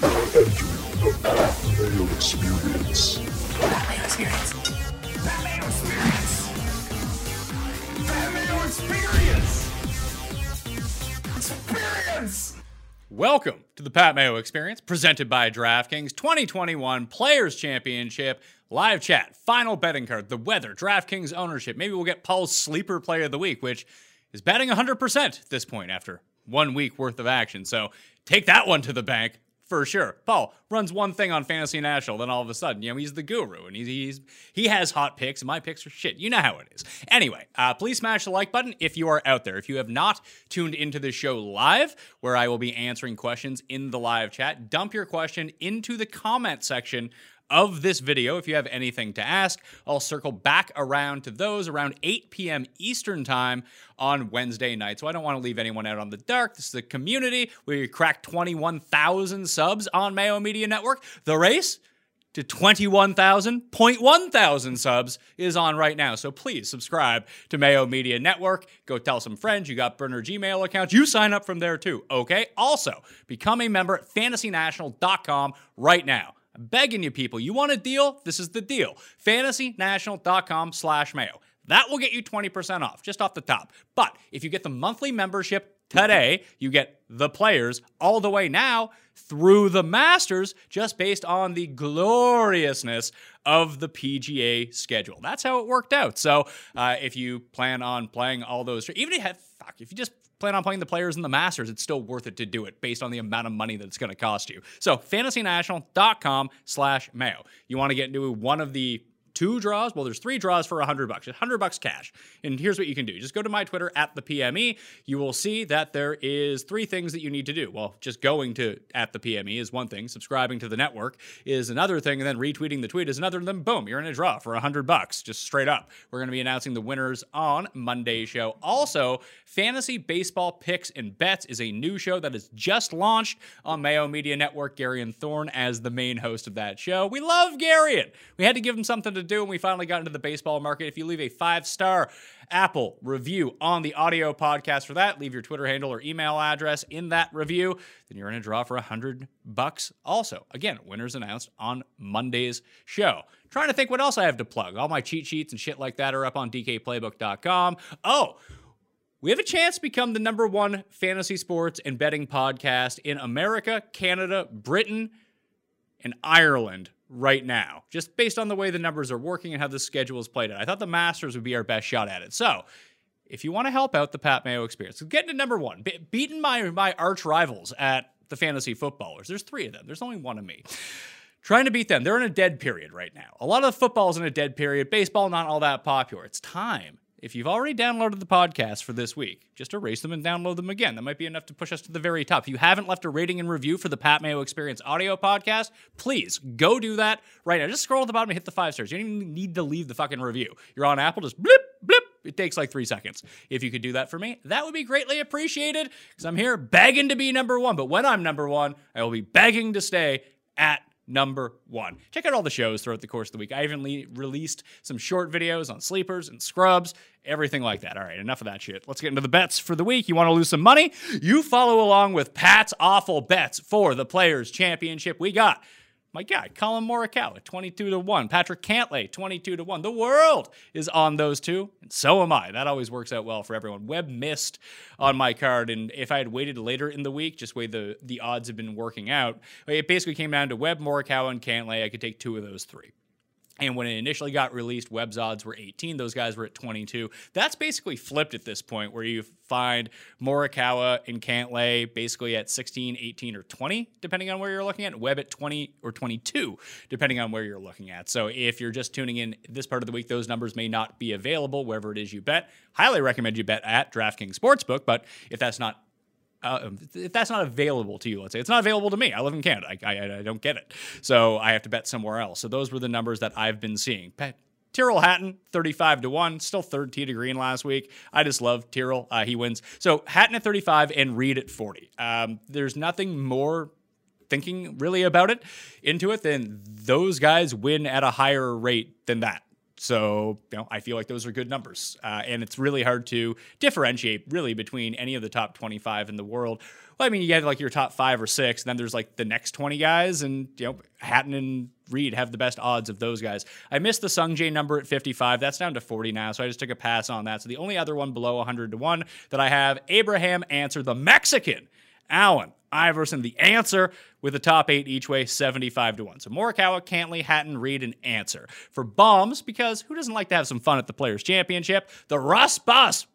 the Experience. Experience. Experience. Experience. Experience. Welcome to the Pat Mayo Experience, presented by DraftKings 2021 Players Championship. Live chat, final betting card, the weather, DraftKings ownership. Maybe we'll get Paul's sleeper play of the week, which is batting 100% at this point after one week worth of action. So take that one to the bank for sure. Paul runs one thing on Fantasy National, then all of a sudden, you know, he's the guru and he's, he's he has hot picks, and my picks are shit. You know how it is. Anyway, uh, please smash the like button if you are out there. If you have not tuned into the show live, where I will be answering questions in the live chat, dump your question into the comment section of this video if you have anything to ask. I'll circle back around to those around 8 p.m. Eastern Time on Wednesday night. So I don't want to leave anyone out on the dark. This is a community where you crack 21,000 subs on Mayo Media Network. The race to 21,000.1 thousand subs is on right now. So please subscribe to Mayo Media Network. Go tell some friends you got burner Gmail accounts. You sign up from there too, okay? Also, become a member at fantasynational.com right now. Begging you people, you want a deal? This is the deal. fantasynational.com slash mayo. That will get you 20% off, just off the top. But if you get the monthly membership today, you get the players all the way now through the Masters, just based on the gloriousness of the PGA schedule. That's how it worked out. So uh, if you plan on playing all those, even if fuck, if you just plan on playing the players in the Masters, it's still worth it to do it based on the amount of money that it's going to cost you. So fantasynational.com slash mayo. You want to get into one of the two draws. Well, there's three draws for 100 bucks, 100 bucks cash. And here's what you can do. Just go to my Twitter at the PME. You will see that there is three things that you need to do. Well, just going to at the PME is one thing. Subscribing to the network is another thing. And then retweeting the tweet is another. And then boom, you're in a draw for 100 bucks, just straight up. We're going to be announcing the winners on Monday's show. Also, Fantasy Baseball Picks and Bets is a new show that is just launched on Mayo Media Network. Gary and Thorne as the main host of that show. We love Gary. We had to give him something to do, and we finally got into the baseball market. If you leave a five star Apple review on the audio podcast for that, leave your Twitter handle or email address in that review, then you're in a draw for a hundred bucks. Also, again, winners announced on Monday's show. Trying to think what else I have to plug. All my cheat sheets and shit like that are up on DKPlaybook.com. Oh. We have a chance to become the number one fantasy sports and betting podcast in America, Canada, Britain, and Ireland right now, just based on the way the numbers are working and how the schedule is played out. I thought the Masters would be our best shot at it. So, if you want to help out the Pat Mayo experience, getting to number one, be- beating my my arch rivals at the fantasy footballers. There's three of them. There's only one of me. Trying to beat them. They're in a dead period right now. A lot of the football is in a dead period. Baseball not all that popular. It's time. If you've already downloaded the podcast for this week, just erase them and download them again. That might be enough to push us to the very top. If you haven't left a rating and review for the Pat Mayo Experience audio podcast, please go do that right now. Just scroll to the bottom and hit the five stars. You don't even need to leave the fucking review. You're on Apple, just blip, blip. It takes like three seconds. If you could do that for me, that would be greatly appreciated because I'm here begging to be number one. But when I'm number one, I will be begging to stay at number one. Check out all the shows throughout the course of the week. I even le- released some short videos on sleepers and scrubs, everything like that. All right, enough of that shit. Let's get into the bets for the week. You want to lose some money? You follow along with Pat's awful bets for the Players Championship. We got my guy, Collin Morikawa, 22 to 1. Patrick Cantlay, 22 to 1. The world is on those two, and so am I. That always works out well for everyone. Webb missed on my card, and if I had waited later in the week, just way the, the odds have been working out, it basically came down to Webb, Morikawa, and Cantlay. I could take two of those three. And when it initially got released, Webb's odds were 18. Those guys were at 22. That's basically flipped at this point, where you find Morikawa and Cantlay basically at 16, 18, or 20, depending on where you're looking at. Webb at 20 or 22, depending on where you're looking at. So if you're just tuning in this part of the week, those numbers may not be available wherever it is you bet. Highly recommend you bet at DraftKings Sportsbook. But if that's not uh, if that's not available to you, let's say it's not available to me. I live in Canada. I, I, I, don't get it. So I have to bet somewhere else. So those were the numbers that I've been seeing. Bet Tyrrell Hatton, 35 to 1, still third tee to green last week. I just love Tyrrell. Uh, he wins. So Hatton at 35 and Reed at 40. Um, there's nothing more thinking really about it into it than those guys win at a higher rate than that. So, you know, I feel like those are good numbers. Uh, and it's really hard to differentiate really between any of the top 25 in the world Well, I mean, you have like your top five or six, and then there's like the next 20 guys, and you know, Hatton and Reed have the best odds of those guys. I missed the Sungjae number at 55. That's down to 40 now, so I just took a pass on that. So the only other one below 100 to 1 that I have, Abraham Ancer, the Mexican. Allen, Iverson, the answer with the top eight each way, 75 to 1. So Morikawa, Cantlay, Hatton, Reed, and Ancer. For bombs, because who doesn't like to have some fun at the Players' Championship? The Russ Bus.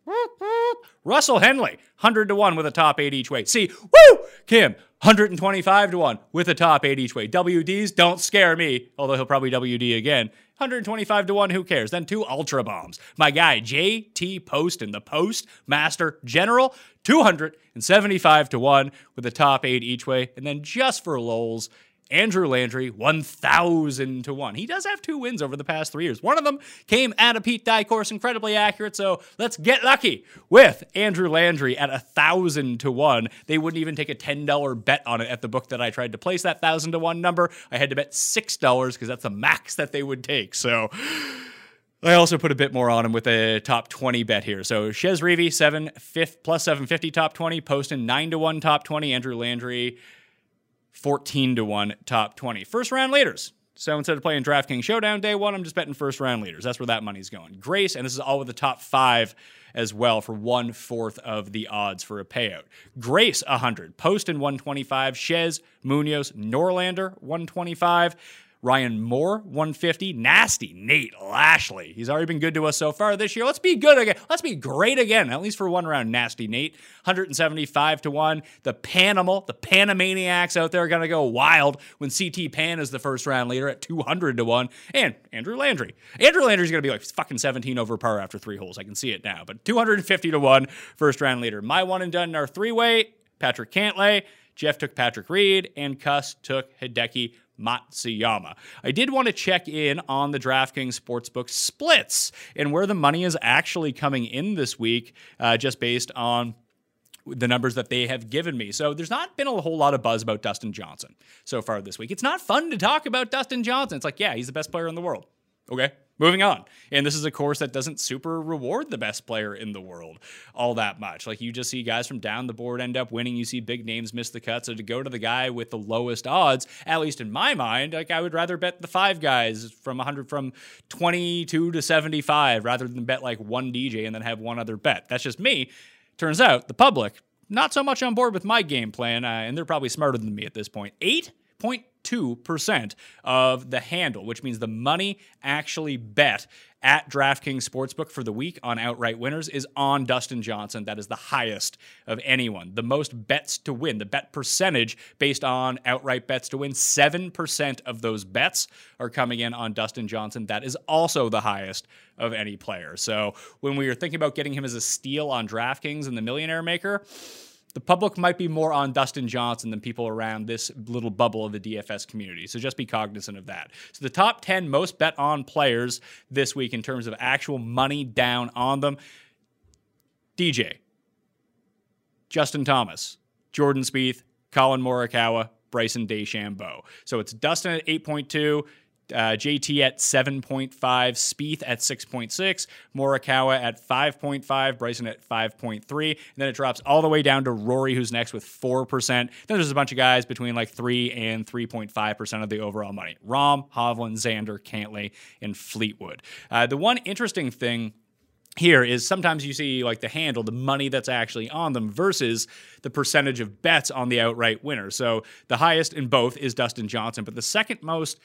Russell Henley, 100 to 1 with a top eight each way. Si Woo! Kim, 125 to 1 with a top eight each way. WDs don't scare me, although he'll probably WD again. 125 to 1, who cares? Then two Ultra Bombs. My guy, JT Poston, the Post Master General, 275 to 1 with a top eight each way. And then just for lulz, Andrew Landry, 1,000 to 1. He does have two wins over the past three years. One of them came at a Pete Dye course, incredibly accurate. So let's get lucky with Andrew Landry at 1,000 to 1. They wouldn't even take a $10 bet on it at the book that I tried to place that 1,000 to 1 number. I had to bet $6 because that's the max that they would take. So. I also put a bit more on him with a top 20 bet here. So Chez Reavie, 7 fifth, plus 750 top 20, Poston 9 to 1 top 20, Andrew Landry 14 to 1 top 20. First round leaders. So instead of playing DraftKings Showdown day one, I'm just betting first round leaders. That's where that money's going. Grace, and this is all with the top five as well for one fourth of the odds for a payout. Grace 100, Poston 125, Chez, Munoz, Norlander 125. Ryan Moore, 150. Nasty Nate Lashley. He's already been good to us so far this year. Let's be good again. Let's be great again, at least for one round. Nasty Nate, 175 to 1. The Panimal, the Panamaniacs out there are going to go wild when CT Pan is the first round leader at 200 to 1. And Andrew Landry. Andrew Landry's going to be like fucking 17 over par after three holes. I can see it now. But 250 to 1, first round leader. My one and done in our three way, Patrick Cantlay. Jeff took Patrick Reed, and Cuss took Hideki Matsuyama. I did want to check in on the DraftKings Sportsbook splits and where the money is actually coming in this week, uh, just based on the numbers that they have given me. So there's not been a whole lot of buzz about Dustin Johnson so far this week. It's not fun to talk about Dustin Johnson. It's like, yeah, he's the best player in the world. Okay, moving on. And this is a course that doesn't super reward the best player in the world all that much. Like you just see guys from down the board end up winning. You see big names miss the cut. So to go to the guy with the lowest odds, at least in my mind, like I would rather bet the five guys from 100 from 22 to 75 rather than bet like one DJ and then have one other bet. That's just me. Turns out the public not so much on board with my game plan, uh, and they're probably smarter than me at this point. Eight point 2% of the handle, which means the money actually bet at DraftKings Sportsbook for the week on outright winners is on Dustin Johnson. That is the highest of anyone. The most bets to win, the bet percentage based on outright bets to win, 7% of those bets are coming in on Dustin Johnson. That is also the highest of any player. So when we were thinking about getting him as a steal on DraftKings and the Millionaire Maker, the public might be more on Dustin Johnson than people around this little bubble of the DFS community. So just be cognizant of that. So the top 10 most bet on players this week in terms of actual money down on them DJ, Justin Thomas, Jordan Spieth, Collin Morikawa, Bryson DeChambeau. So it's Dustin at 8.2, uh, JT at 7.5, Spieth at 6.6, Morikawa at 5.5, Bryson at 5.3, and then it drops all the way down to Rory, who's next with 4%. Then there's a bunch of guys between like 3 and 3.5% of the overall money. Rahm, Hovland, Xander, Cantlay, and Fleetwood. Uh, the one interesting thing here is sometimes you see like the handle, the money that's actually on them versus the percentage of bets on the outright winner. So the highest in both is Dustin Johnson, but the second most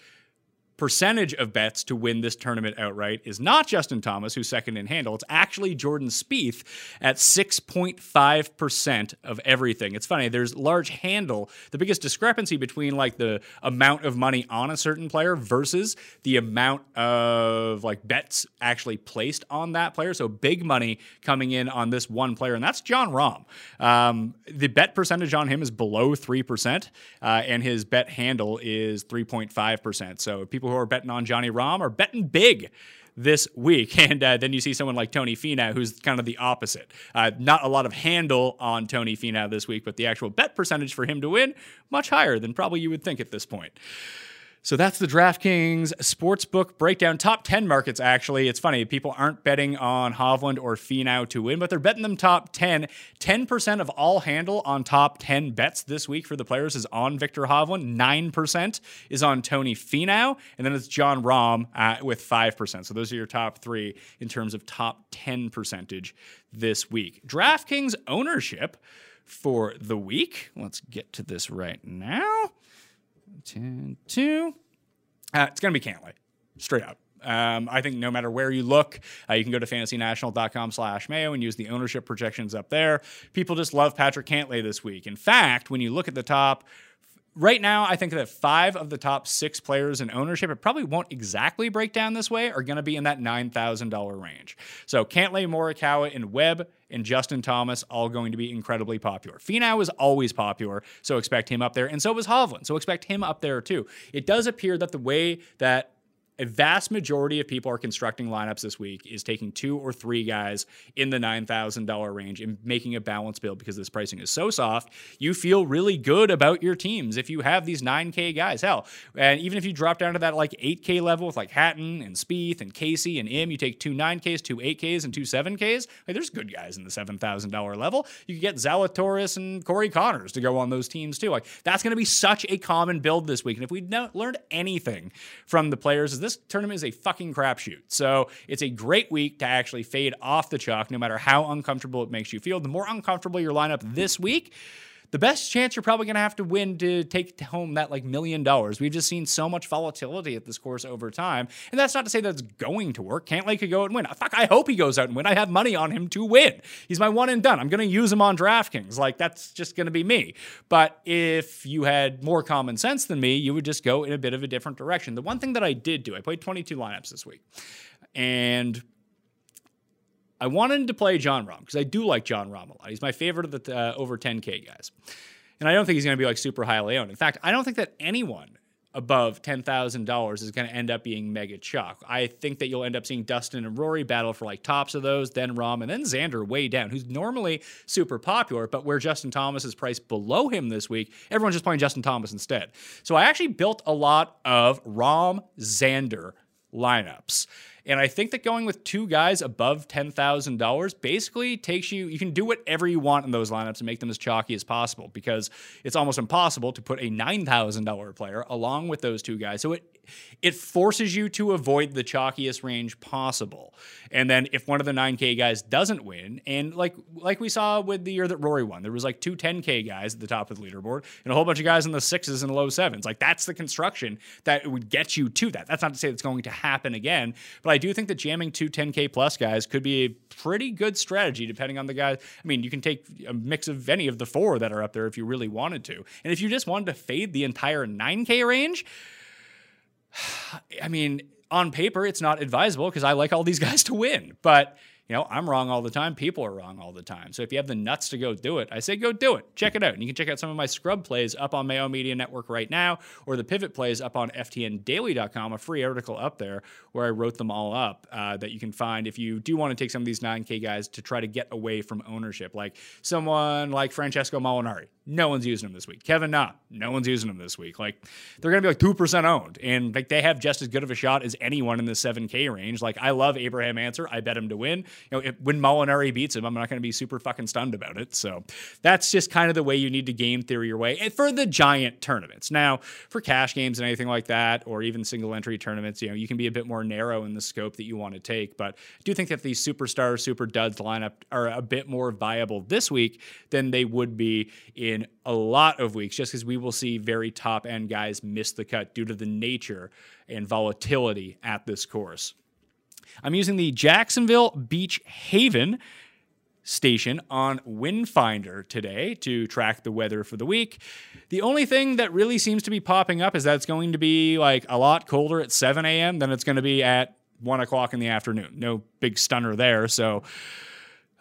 percentage of bets to win this tournament outright is not Justin Thomas, who's second in handle. It's actually Jordan Spieth at 6.5% of everything. It's funny, there's large handle. The biggest discrepancy between like the amount of money on a certain player versus the amount of like bets actually placed on that player. So big money coming in on this one player, and that's Jon Rahm. Um, the bet percentage on him is below 3%, uh, and his bet handle is 3.5%. So people who are betting on Johnny Rahm are betting big this week. And uh, then you see someone like Tony Finau, who's kind of the opposite. Uh, not a lot of handle on Tony Finau this week, but the actual bet percentage for him to win, much higher than probably you would think at this point. So that's the DraftKings Sportsbook breakdown. Top 10 markets, actually. It's funny, people aren't betting on Hovland or Finau to win, but they're betting them top 10. 10% of all handle on top 10 bets this week for the players is on Viktor Hovland. 9% is on Tony Finau. And then it's Jon Rahm uh, with 5%. So those are your top three in terms of top 10 percentage this week. DraftKings ownership for the week. Let's get to this right now. 10 2. Uh, it's going to be Cantlay, straight up. Um, I think no matter where you look, uh, you can go to fantasynational.com slash mayo and use the ownership projections up there. People just love Patrick Cantlay this week. In fact, when you look at the top right now, I think that five of the top six players in ownership, it probably won't exactly break down this way, are going to be in that $9,000 range. So Cantlay, Morikawa, and Webb and Justin Thomas all going to be incredibly popular. Finau is always popular, so expect him up there. And so was Hovland, so expect him up there too. It does appear that the way that a vast majority of people are constructing lineups this week is taking two or three guys in the $9,000 range and making a balanced build because this pricing is so soft. You feel really good about your teams if you have these 9K guys. Hell, and even if you drop down to that like 8K level with like Hatton and Spieth and Casey and Im, you take two 9Ks, two 8Ks, and two 7Ks. Like, there's good guys in the $7,000 level. You could get Zalatoris and Corey Conners to go on those teams too. Like that's going to be such a common build this week. And if we learned anything from the players, is this this tournament is a fucking crapshoot. So it's a great week to actually fade off the chalk, no matter how uncomfortable it makes you feel. The more uncomfortable your lineup this week, the best chance you're probably going to have to win to take home that like million dollars. We've just seen so much volatility at this course over time. And that's not to say that's going to work. Cantlay could go out and win. Fuck, I hope he goes out and win. I have money on him to win. He's my one and done. I'm going to use him on DraftKings. Like, that's just going to be me. But if you had more common sense than me, you would just go in a bit of a different direction. The one thing that I did do, I played 22 lineups this week. And I wanted to play Jon Rahm because I do like Jon Rahm a lot. He's my favorite of the uh, over 10K guys. And I don't think he's going to be like super highly owned. In fact, I don't think that anyone above $10,000 is going to end up being mega chalk. I think that you'll end up seeing Dustin and Rory battle for like tops of those, then Rahm, and then Xander way down, who's normally super popular, but where Justin Thomas is priced below him this week, everyone's just playing Justin Thomas instead. So I actually built a lot of Rahm Xander lineups. And I think that going with two guys above $10,000 basically takes you, you can do whatever you want in those lineups and make them as chalky as possible because it's almost impossible to put a $9,000 player along with those two guys. So it, it forces you to avoid the chalkiest range possible. And then if one of the 9K guys doesn't win, and like like we saw with the year that Rory won, there was like two 10K guys at the top of the leaderboard and a whole bunch of guys in the sixes and low sevens. Like that's the construction that would get you to that. That's not to say it's going to happen again, but I do think that jamming two 10K plus guys could be a pretty good strategy depending on the guys. I mean, you can take a mix of any of the four that are up there if you really wanted to. And if you just wanted to fade the entire 9K range, I mean, on paper, it's not advisable because I like all these guys to win. But you know, I'm wrong all the time. People are wrong all the time. So if you have the nuts to go do it, I say go do it. Check it out. And you can check out some of my scrub plays up on Mayo Media Network right now, or the pivot plays up on FTNDaily.com, a free article up there where I wrote them all up uh, that you can find if you do want to take some of these 9K guys to try to get away from ownership. Like someone like Francesco Molinari, no one's using him this week. Kevin Na, no one's using him this week. Like they're going to be like 2% owned. And like they have just as good of a shot as anyone in the 7K range. Like I love Abraham Ancer. I bet him to win you know, if, when Molinari beats him, I'm not going to be super fucking stunned about it. So that's just kind of the way you need to game theory your way for the giant tournaments. Now, for cash games and anything like that, or even single entry tournaments, you know, you can be a bit more narrow in the scope that you want to take. But I do think that these superstar, super duds lineup are a bit more viable this week than they would be in a lot of weeks, just because we will see very top end guys miss the cut due to the nature and volatility at this course. I'm using the Jacksonville Beach Haven station on Windfinder today to track the weather for the week. The only thing that really seems to be popping up is that it's going to be like a lot colder at 7 a.m. than it's going to be at 1 o'clock in the afternoon. No big stunner there. So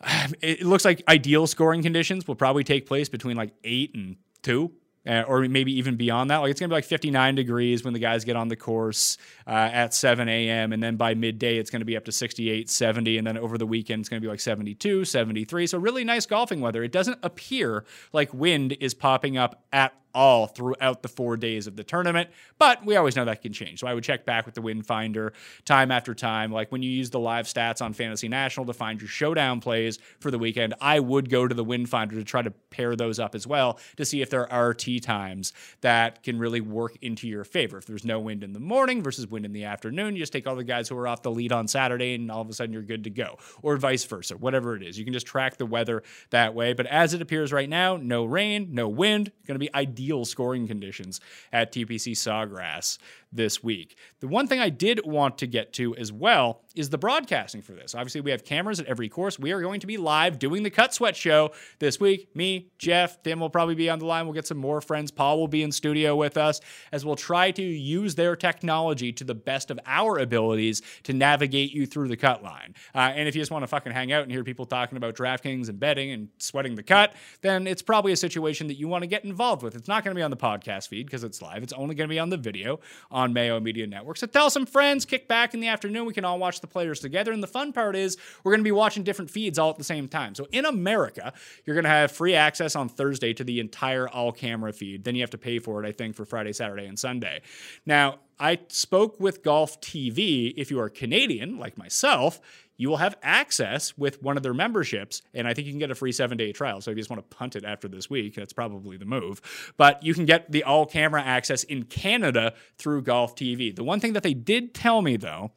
it looks like ideal scoring conditions will probably take place between like 8 and 2 uh, or maybe even beyond that. Like it's going to be like 59 degrees when the guys get on the course uh, at 7 a.m. And then by midday, it's going to be up to 68, 70. And then over the weekend, it's going to be like 72, 73. So really nice golfing weather. It doesn't appear like wind is popping up at all throughout the four days of the tournament. But we always know that can change. So I would check back with the Windfinder time after time. Like when you use the live stats on Fantasy National to find your showdown plays for the weekend, I would go to the Windfinder to try to pair those up as well to see if there are tee times that can really work into your favor. If there's no wind in the morning versus wind in the afternoon, you just take all the guys who are off the lead on Saturday and all of a sudden you're good to go, or vice versa, whatever it is. You can just track the weather that way. But as it appears right now, no rain, no wind, going to be ideal scoring conditions at TPC Sawgrass this week. The one thing I did want to get to as well is the broadcasting for this. Obviously, we have cameras at every course. We are going to be live doing the Cut Sweat show this week. Me, Jeff, Tim will probably be on the line. We'll get some more friends. Paul will be in studio with us as we'll try to use their technology to the best of our abilities to navigate you through the cut line. Uh, and if you just want to fucking hang out and hear people talking about DraftKings and betting and sweating the cut, then it's probably a situation that you want to get involved with. It's not going to be on the podcast feed because it's live. It's only going to be on the video on Mayo Media Network. So tell some friends, kick back in the afternoon. We can all watch the players together. And the fun part is we're going to be watching different feeds all at the same time. So in America, you're going to have free access on Thursday to the entire all camera feed. Then you have to pay for it, I think, for Friday, Saturday, and Sunday. Now, I spoke with Golf TV. If you are Canadian, like myself, you will have access with one of their memberships. And I think you can get a free seven day trial. So if you just want to punt it after this week, that's probably the move. But you can get the all camera access in Canada through Golf TV. The one thing that they did tell me, though,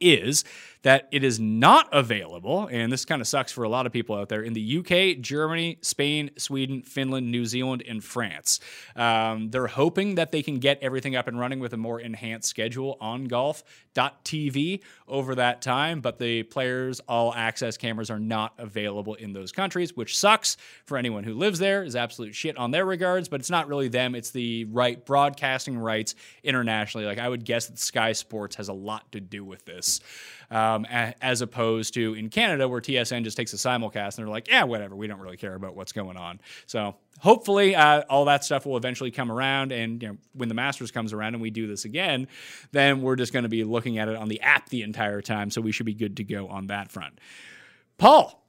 is that it is not available, and this kind of sucks for a lot of people out there, in the UK, Germany, Spain, Sweden, Finland, New Zealand, and France. Um, they're hoping that they can get everything up and running with a more enhanced schedule on golf.tv over that time, but the players' all access cameras are not available in those countries, which sucks for anyone who lives there, is absolute shit on their regards, but it's not really them, it's the right broadcasting rights internationally. Like I would guess that Sky Sports has a lot to do with this um, a, as opposed to in Canada where TSN just takes a simulcast and they're like, yeah, whatever, we don't really care about what's going on. So hopefully uh, all that stuff will eventually come around and you know when the masters comes around and we do this again then we're just going to be looking at it on the app the entire time so we should be good to go on that front paul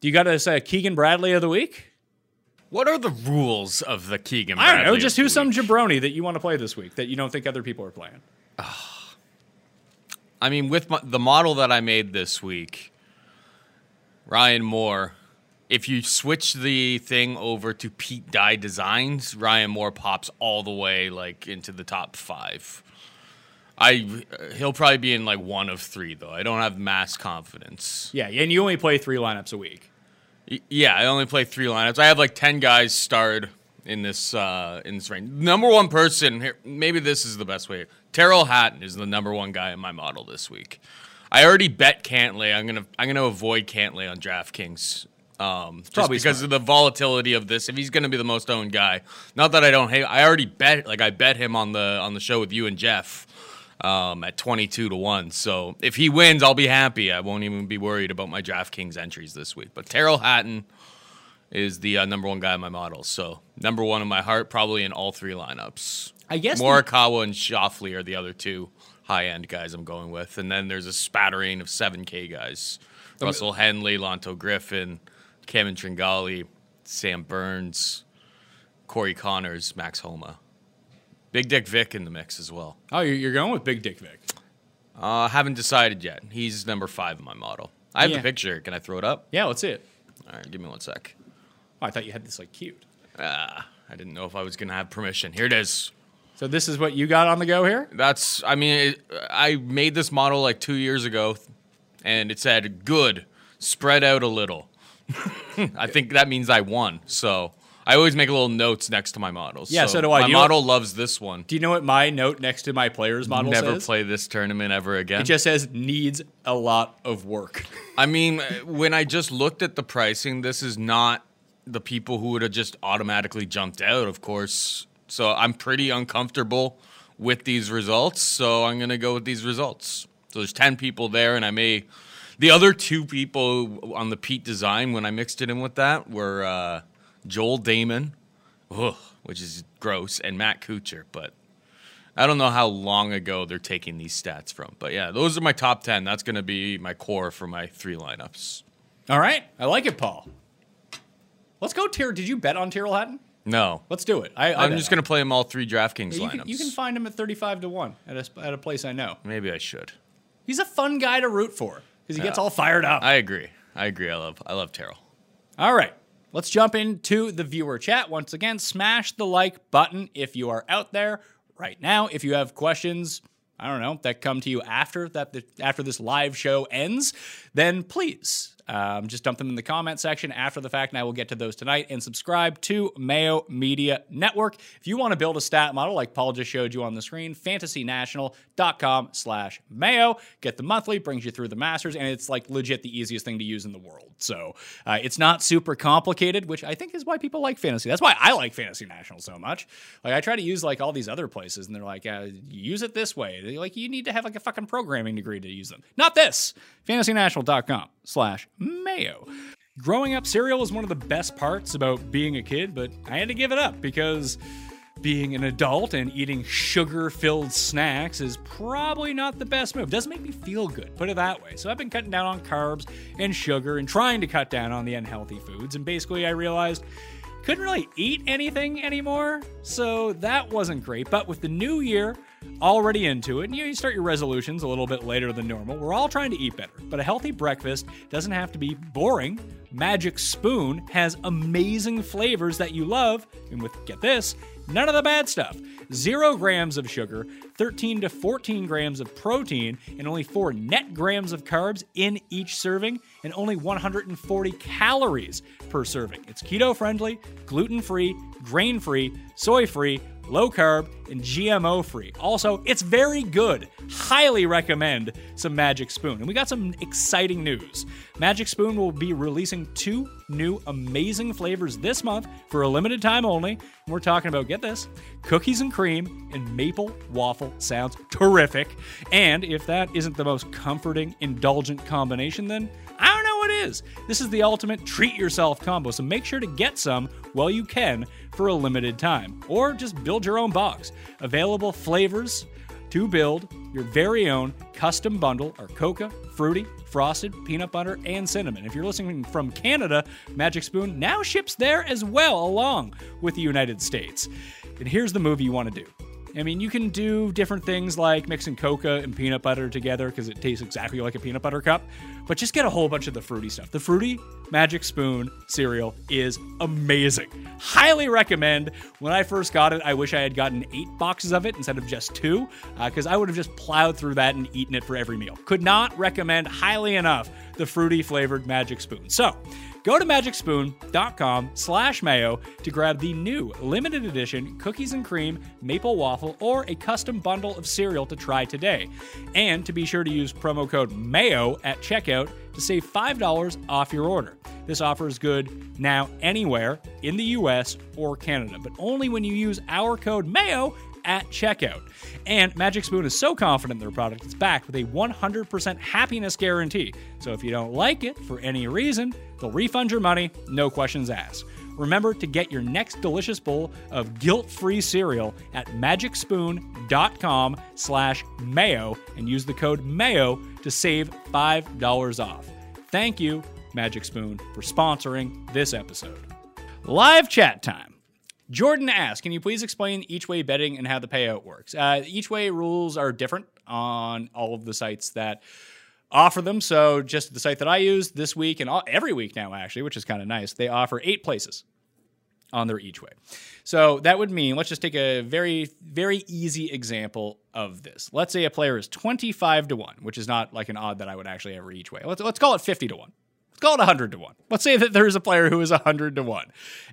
do you got us a keegan bradley of the week What are the rules of the Keegan? i don't know just who's some jabroni that you want to play this week that you don't think other people are playing I mean, with my, the model that I made this week, Ryan Moore. If you switch the thing over to Pete Dye Designs, Ryan Moore pops all the way like into the top five. I he'll probably be in like one of three though. I don't have mass confidence. yeah and you only play three lineups a week Y- Yeah, I only play three lineups. I have like ten guys starred in this uh, in this range. Number one person here. Maybe this is the best way. Tyrrell Hatton is the number one guy in my model this week. I already bet Cantlay. I'm gonna I'm gonna avoid Cantlay on DraftKings. Um, just Probably because smart. of the volatility of this. If he's gonna be the most owned guy, not that I don't hate. I already bet like I bet him on the on the show with you and Jeff um, at 22 to 1. So if he wins, I'll be happy. I won't even be worried about my DraftKings entries this week. But Tyrrell Hatton is the uh, number one guy in my model. So number one in my heart, probably in all three lineups. I guess the- Morikawa and Schauffele are the other two high end guys I'm going with. And then there's a spattering of 7K guys Russell Henley, Lanto Griffin, Kevin Tringale, Sam Burns, Corey Conners, Max Homa. Big Dick Vic in the mix as well. oh you're, you're going with big dick vic Uh, haven't decided yet. He's number five in my model. I have Yeah. the picture. Can I throw it up? yeah let's see it All right, give me one sec. Oh, i thought you had this like cute Ah, I didn't know if I was gonna have permission. Here it is. so this is what you got on the go here That's. I mean, it, I made this model like two years ago, and it said good, spread out a little. I think that means I won. So I always make little notes next to my models. Yeah, so do I. My Do model loves this one. Do you know what my note next to my players model says? Never says? play this tournament ever again. It just says needs a lot of work. I mean, when I just looked at the pricing, this is not the people who would have just automatically jumped out, of course. So I'm pretty uncomfortable with these results. So I'm going to go with these results. So there's 10 people there, and I may. The other two people on the Pete design, when I mixed it in with that, were uh, Joel Dahmen, ugh, which is gross, and Matt Kuchar. But I don't know how long ago they're taking these stats from. But yeah, those are my top 10. That's going to be my core for my three lineups. All right, I like it, Paul. Let's go, Tyr. Did you bet on Tyrrell Hatton? No. Let's do it. I, I I'm just going to play him all three DraftKings it. You lineups. can, you can find him at 35 to 1 at a, at a place I know. Maybe I should. He's a fun guy to root for because he gets all fired up. I agree. I agree. I love I love Tyrrell. All right. Let's jump into the viewer chat. Once again, smash the like button if you are out there right now. If you have questions, I don't know, that come to you after that the, after this live show ends, then please um, just dump them in the comment section after the fact, and I will get to those tonight. And subscribe to Mayo Media Network. If you want to build a stat model like Paul just showed you on the screen, fantasynational.com slash Mayo. Get the monthly, brings you through the Masters, and it's like legit the easiest thing to use in the world. So uh, it's not super complicated, which I think is why people like fantasy. That's why I like Fantasy National so much. Like I try to use like all these other places, and they're like, uh, use it this way. They're like you need to have like a fucking programming degree to use them. Not this. FantasyNational.com slash Mayo. Growing up, cereal was one of the best parts about being a kid, but I had to give it up because being an adult and eating sugar filled snacks is probably not the best move. Doesn't make me feel good, put it that way. So I've been cutting down on carbs and sugar and trying to cut down on the unhealthy foods. And basically, I realized couldn't really eat anything anymore. So that wasn't great. But with the new year already into it, and you, start your resolutions a little bit later than normal, we're all trying to eat better. But a healthy breakfast doesn't have to be boring. Magic Spoon has amazing flavors that you love. And with, get this, none of the bad stuff. Zero grams of sugar, 13 to 14 grams of protein, and only four net grams of carbs in each serving, and only 140 calories per serving. It's keto friendly, gluten free, grain free, soy free, low carb, and GMO free. Also, it's very good. Highly recommend some Magic Spoon. And we got some exciting news. Magic Spoon will be releasing two new amazing flavors this month for a limited time only. And we're talking about, get this, cookies and cream and maple waffle sounds terrific. And if that isn't the most comforting, indulgent combination, then I don't know what is. This is the ultimate treat yourself combo, so make sure to get some while you can for a limited time. Or just build your own box. Available flavors to build your very own custom bundle are coca, fruity, frosted, peanut butter, and cinnamon. If you're listening from Canada, Magic Spoon now ships there as well, along with the United States. And here's the move you want to do. I mean, you can do different things like mixing coca and peanut butter together because it tastes exactly like a peanut butter cup, but just get a whole bunch of the fruity stuff. The fruity Magic Spoon cereal is amazing. Highly recommend. When I first got it, I wish I had gotten eight boxes of it instead of just two uh, because I would have just plowed through that and eaten it for every meal. Could not recommend highly enough the fruity flavored Magic Spoon. So, Go to magicspoon.com slash mayo to grab the new limited edition cookies and cream maple waffle or a custom bundle of cereal to try today. And to be sure to use promo code MAYO at checkout to save $5 off your order. This offer is good now anywhere in the US or Canada, but only when you use our code MAYO at checkout. And Magic Spoon is so confident in their product, it's backed with a 100% happiness guarantee. So if you don't like it for any reason, they'll refund your money, no questions asked. Remember to get your next delicious bowl of guilt-free cereal at magicspoon.com slash mayo and use the code mayo to save $5 off. Thank you, Magic Spoon, for sponsoring this episode. Live chat time. Jordan asks, can you please explain each way betting and how the payout works? Uh, each way rules are different on all of the sites that offer them. So just the site that I use this week and all, every week now, actually, which is kind of nice, they offer eight places on their each way. So that would mean, let's just take a very, very easy example of this. Let's say a player is 25 to 1, which is not like an odd that I would actually ever each way. Let's, let's call it 50 to 1. Let's call it 100 to 1. Let's say that there's a player who is 100 to 1,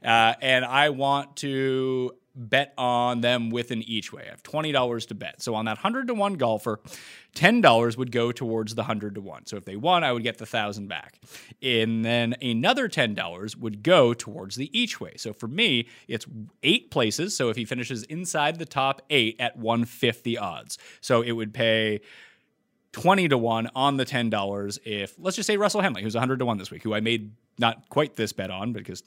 uh, and I want to bet on them with an each way. I have $20 to bet. So on that 100 to 1 golfer, $10 would go towards the 100 to 1. So if they won, I would get the 1000 back. And then another $10 would go towards the each way. So for me, it's eight places. So if he finishes inside the top 8 at 150 odds. So it would pay 20 to 1 on the $10 if let's just say Russell Henley who's 100 to 1 this week who I made not quite this bet on because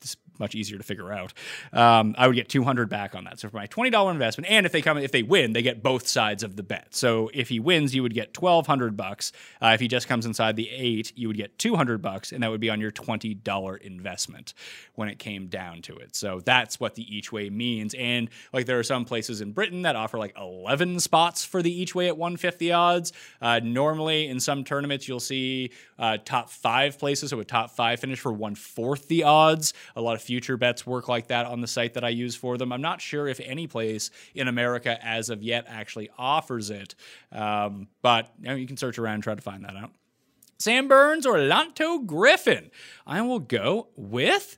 this much easier to figure out. Um, I would get 200 back on that. So for my $20 investment, and if they come, if they win, they get both sides of the bet. So if he wins, you would get 1,200 bucks. Uh, if he just comes inside the eight, you would get 200 bucks, and that would be on your $20 investment when it came down to it. So that's what the each way means. And like there are some places in Britain that offer like 11 spots for the each way at 150 odds. Uh, normally in some tournaments, you'll see uh, top five places, so a top five finish for one fourth the odds. A lot of future bets work like that on the site that I use for them. I'm not sure if any place in America as of yet actually offers it, um, but you, know, you can search around and try to find that out. Sam Burns or Lanto Griffin? I will go with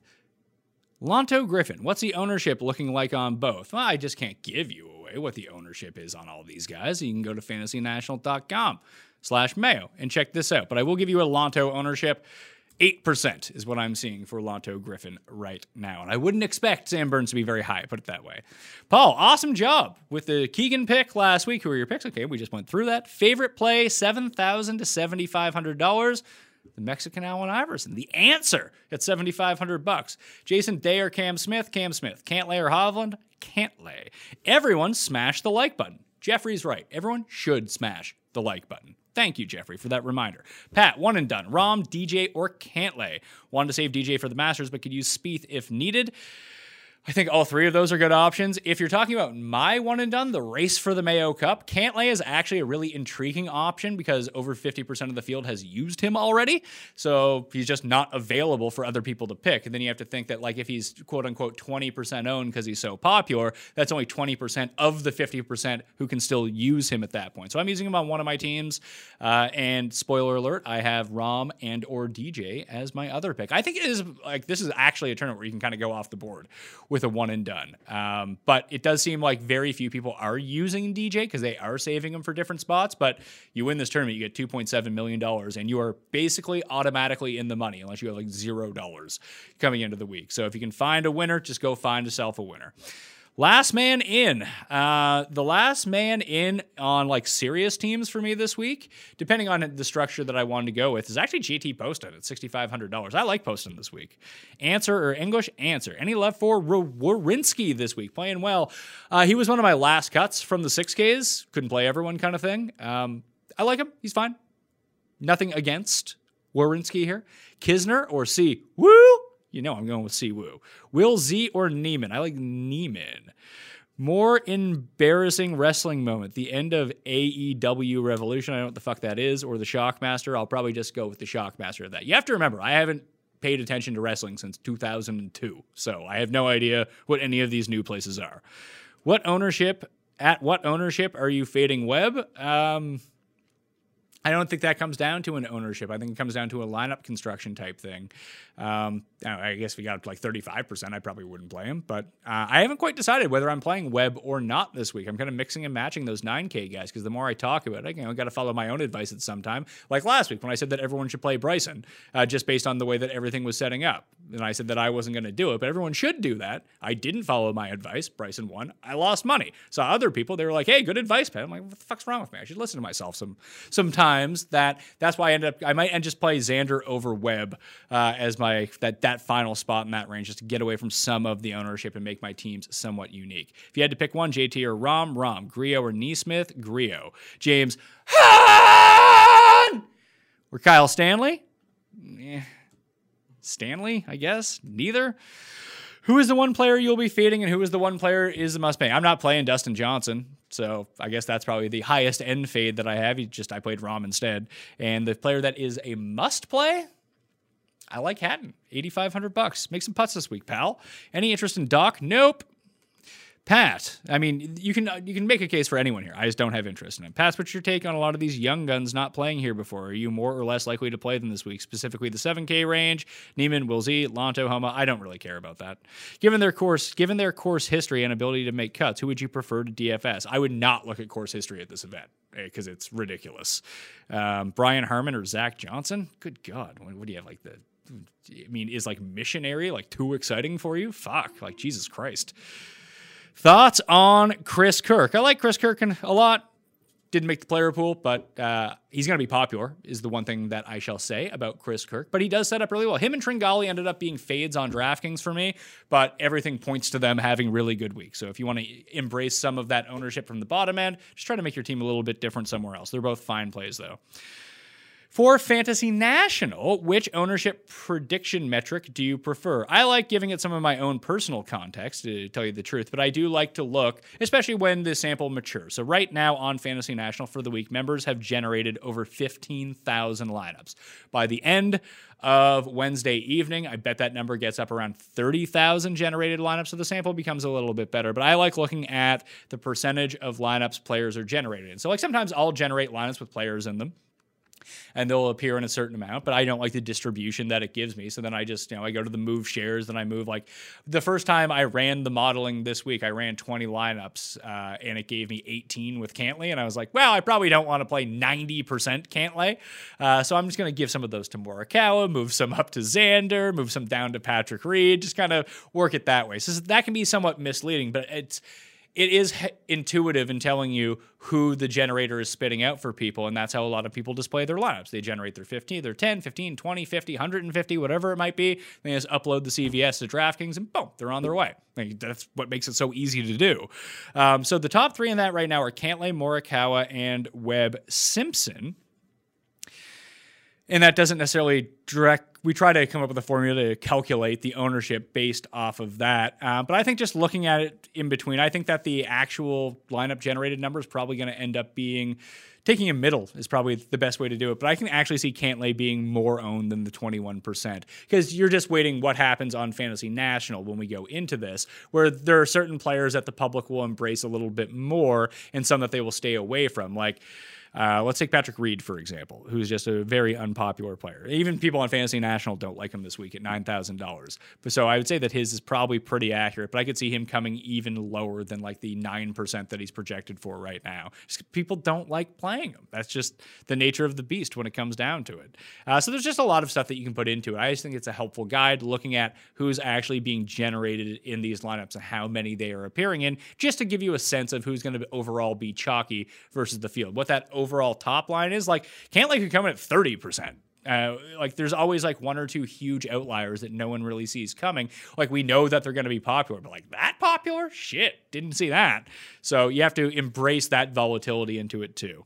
Lanto Griffin. What's the ownership looking like on both? Well, I just can't give you away what the ownership is on all these guys. You can go to fantasynational.com slash mayo and check this out. But I will give you a Lanto ownership. 8% is what I'm seeing for Lanto Griffin right now. And I wouldn't expect Sam Burns to be very high, put it that way. Paul, awesome job with the Keegan pick last week. Who were your picks? Okay, we just went through that. Favorite play, 7,000 to $7,500 the Mexican Allen Iverson. The answer at 7500 bucks. Jason Day or Cam Smith? Cam Smith. Cantlay or Hovland? Cantlay. Everyone smash the like button. Jeffrey's right. Everyone should smash the like button. Thank you, Jeffrey, for that reminder. Pat, one and done. Rahm, DJ, or Cantlay. Wanted to save DJ for the Masters, but could use Spieth if needed. I think all three of those are good options. If you're talking about my one and done, the race for the Mayo Cup, Cantlay is actually a really intriguing option because over 50% of the field has used him already. So he's just not available for other people to pick. And then you have to think that, like, if he's quote unquote 20% owned because he's so popular, that's only 20% of the 50% who can still use him at that point. So I'm using him on one of my teams. Uh, and spoiler alert, I have Rahm and or DJ as my other pick. I think it is like this is actually a tournament where you can kind of go off the board a one and done. Um, but it does seem like very few people are using DJ because they are saving them for different spots. But you win this tournament, you get $2.7 million, and you are basically automatically in the money unless you have like zero dollars coming into the week. So if you can find a winner, just go find yourself a winner. Last man in. Uh, the last man in on like serious teams for me this week, depending on the structure that I wanted to go with, is actually JT Poston at $6,500. I like Poston this week. Ancer or English? Ancer. Any love for Werenski this week? Playing well. Uh, he was one of my last cuts from the 6Ks. Couldn't play everyone kind of thing. Um, I like him. He's fine. Nothing against Werenski here. Kisner or C? Woo! You know I'm going with Siwoo. Will Z or Niemann? I like Niemann. More embarrassing wrestling moment. The end of AEW Revolution. I don't know what the fuck that is, or the Shockmaster. I'll probably just go with the Shockmaster of that. You have to remember, I haven't paid attention to wrestling since 2002, so I have no idea what any of these new places are. What ownership? At what ownership are you fading Webb? Um, I don't think that comes down to an ownership. I think it comes down to a lineup construction type thing. Um, I guess if we got to like 35%, I probably wouldn't play him. But uh, I haven't quite decided whether I'm playing Webb or not this week. I'm kind of mixing and matching those 9K guys because the more I talk about it, I you know, got to follow my own advice at some time. Like last week when I said that everyone should play Bryson uh, just based on the way that everything was setting up. And I said that I wasn't going to do it, but everyone should do that. I didn't follow my advice. Bryson won. I lost money. So other people, they were like, hey, good advice, Pat. I'm like, what the fuck's wrong with me? I should listen to myself some sometimes. That That's why I ended up, I might end just play Xander over Webb uh, as my, that, that final spot in that range just to get away from some of the ownership and make my teams somewhat unique. If you had to pick one, JT or Rahm, Rahm, Grillo or NeSmith, Grillo. James, Hahn! or Kyle Stanley? Eh. Stanley, I guess. Neither. Who is the one player you'll be fading, and who is the one player is the must pay? I'm not playing Dustin Johnson, so I guess that's probably the highest end fade that I have. He just I played Rahm instead, and the player that is a must play. I like Hatton, 8,500 bucks. Make some putts this week, pal. Any interest in Doc? Nope. Pat, I mean, you can you can make a case for anyone here. I just don't have interest in it. Pat, what's your take on a lot of these young guns not playing here before? Are you more or less likely to play them this week? Specifically, the 7K range, Niemann, Will Z, Lanto, Homa. I don't really care about that. Given their course, given their course history and ability to make cuts, who would you prefer to DFS? I would not look at course history at this event because it's ridiculous. Um, Brian Harman or Zach Johnson? Good God, what, what do you have like the I mean, is like missionary like too exciting for you? Fuck, like Jesus Christ. Thoughts on Chris Kirk? I like Chris Kirk a lot. didn't make the player pool, but uh, he's going to be popular, is the one thing that I shall say about Chris Kirk. But he does set up really well. Him and Tringale ended up being fades on DraftKings for me, but everything points to them having really good weeks. So if you want to embrace some of that ownership from the bottom end, just try to make your team a little bit different somewhere else. They're both fine plays, though. For Fantasy National, which ownership prediction metric do you prefer? I like giving it some of my own personal context, to tell you the truth, but I do like to look, especially when the sample matures. So, right now on Fantasy National for the week, members have generated over 15,000 lineups. By the end of Wednesday evening, I bet that number gets up around 30,000 generated lineups, so the sample becomes a little bit better. But I like looking at the percentage of lineups players are generated in. So, like sometimes I'll generate lineups with players in them and they'll appear in a certain amount, but I don't like the distribution that it gives me. So then I just, you know, I go to the move shares, then I move like the first time I ran the modeling this week, I ran 20 lineups uh, and it gave me 18 with Cantlay. And I was like, well, I probably don't want to play 90% Cantlay. Uh, so I'm just going to give some of those to Morikawa, move some up to Xander, move some down to Patrick Reed, just kind of work it that way. So that can be somewhat misleading, but it's, it is intuitive in telling you who the generator is spitting out for people and that's how a lot of people display their lineups. They generate their 15 their 10 15 20 50 150 whatever it might be. They just upload the cvs to draftkings and boom they're on their way. Like, that's what makes it so easy to do. Um, so the top three in that right now are cantlay morikawa and webb simpson. And that doesn't necessarily direct we try to come up with a formula to calculate the ownership based off of that. Uh, but i think just looking at it in between i think that the actual lineup generated number is probably going to end up being taking a middle is probably the best way to do it. But i can actually see cantlay being more owned than the 21% because you're just weighting what happens on fantasy national when we go into this where there are certain players that the public will embrace a little bit more and some that they will stay away from. Like uh, let's take Patrick Reed, for example, who's just a very unpopular player. Even people on Fantasy National don't like him this week at $9,000. But so I would say that his is probably pretty accurate, but I could see him coming even lower than like the 9% that he's projected for right now. Just people don't like playing him. That's just the nature of the beast when it comes down to it. Uh, so there's just a lot of stuff that you can put into it. I just think it's a helpful guide looking at who's actually being generated in these lineups and how many they are appearing in, just to give you a sense of who's going to overall be chalky versus the field. What that overall top line is. Like Cantlay could come in at 30%. Uh, like there's always like one or two huge outliers that no one really sees coming. Like we know that they're going to be popular, but like that popular, shit, didn't see that. So you have to embrace that volatility into it too.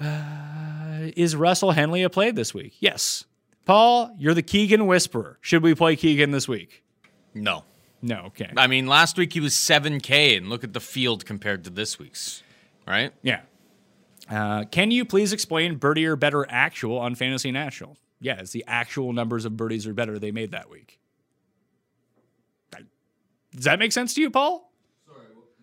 Uh, is Russell Henley a play this week? Yes. Paul, you're the Keegan whisperer. Should we play Keegan this week? No. No. Okay. I mean, last week he was 7K, and look at the field compared to this week's, right? Yeah. Uh, can you please explain birdie or better actual on Fantasy National? Yeah, it's the actual numbers of birdies or better they made that week. Does that make sense to you, Paul?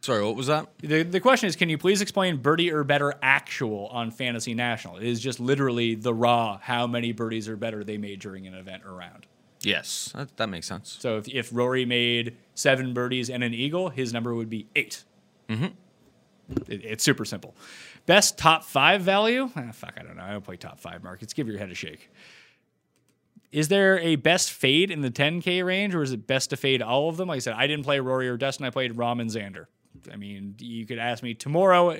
Sorry, what was that? The, the question is can you please explain birdie or better actual on Fantasy National? It is just literally the raw how many birdies or better they made during an event or round. Yes, that, that makes sense. So if, if Rory made seven birdies and an eagle, his number would be 8 Mm-hmm. It, it's super simple. Best top five value? Ah, fuck, I don't know. I don't play top five markets. Give your head a shake. Is there a best fade in the 10K range, or is it best to fade all of them? Like I said, I didn't play Rory or Dustin. I played Rahm and Xander. I mean, you could ask me tomorrow.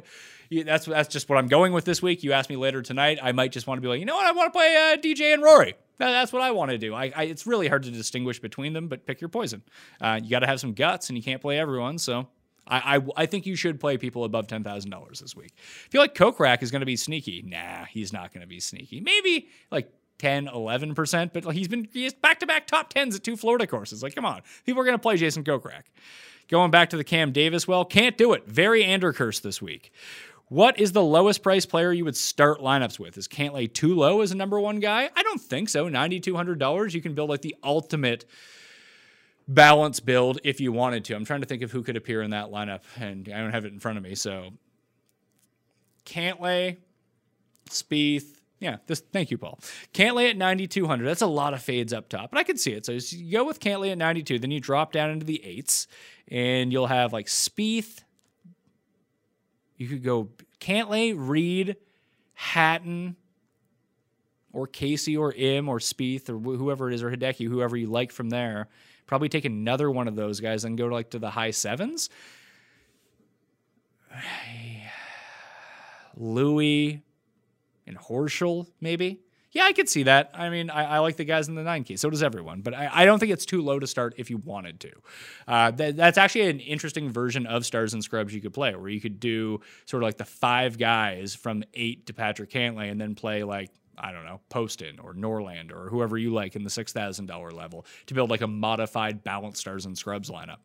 That's that's just what I'm going with this week. You ask me later tonight, I might just want to be like, you know what, I want to play uh, DJ and Rory. That's what I want to do. I, I, it's really hard to distinguish between them, but pick your poison. Uh, you got to have some guts, and you can't play everyone. So I, I, I, think you should play people above ten thousand dollars this week. I feel like Kokrak is going to be sneaky. Nah, he's not going to be sneaky. Maybe like 10, 11 percent, but he's been he's back to back top tens at two Florida courses. Like, come on, people are going to play Jason Kokrak. Going back to the Cam Davis, well, can't do it. Very Andercurse this week. What is the lowest price player you would start lineups with? Is Cantlay too low as a number one guy? I don't think so. $9,200, you can build like the ultimate balance build if you wanted to. I'm trying to think of who could appear in that lineup, and I don't have it in front of me. So Cantlay, Spieth. Yeah, this. Thank you, Paul. Cantlay at 9,200. That's a lot of fades up top, but I can see it. So you go with Cantlay at 92, then you drop down into the eights, and you'll have like Spieth. You could go Cantlay, Reed, Hatton, or Casey, or Im, or Spieth, or whoever it is, or Hideki, whoever you like from there probably take another one of those guys and go to like to the high sevens. Louis and Horschel, maybe. Yeah, I could see that. I mean, I, I, like the guys in the nine key. So does everyone. But I, I, don't think it's too low to start if you wanted to. Uh, that, that's actually an interesting version of Stars and Scrubs you could play, where you could do sort of like the five guys from eight to Patrick Cantlay and then play like I don't know, Poston or Norland or whoever you like in the $6,000 level to build like a modified balanced stars and scrubs lineup.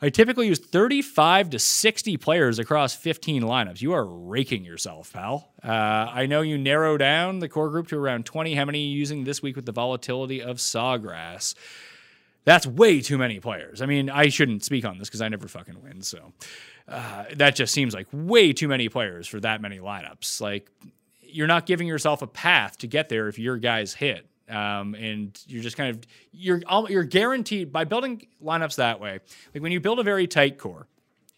I typically use 35 to 60 players across 15 lineups. You are raking yourself, pal. Uh, I know you narrow down the core group to around 20. How many are you using this week with the volatility of Sawgrass? That's way too many players. I mean, I shouldn't speak on this because I never fucking win. So uh, that just seems like way too many players for that many lineups. Like, you're not giving yourself a path to get there if your guys hit. Um, and you're just kind of you're you're guaranteed by building lineups that way. Like when you build a very tight core,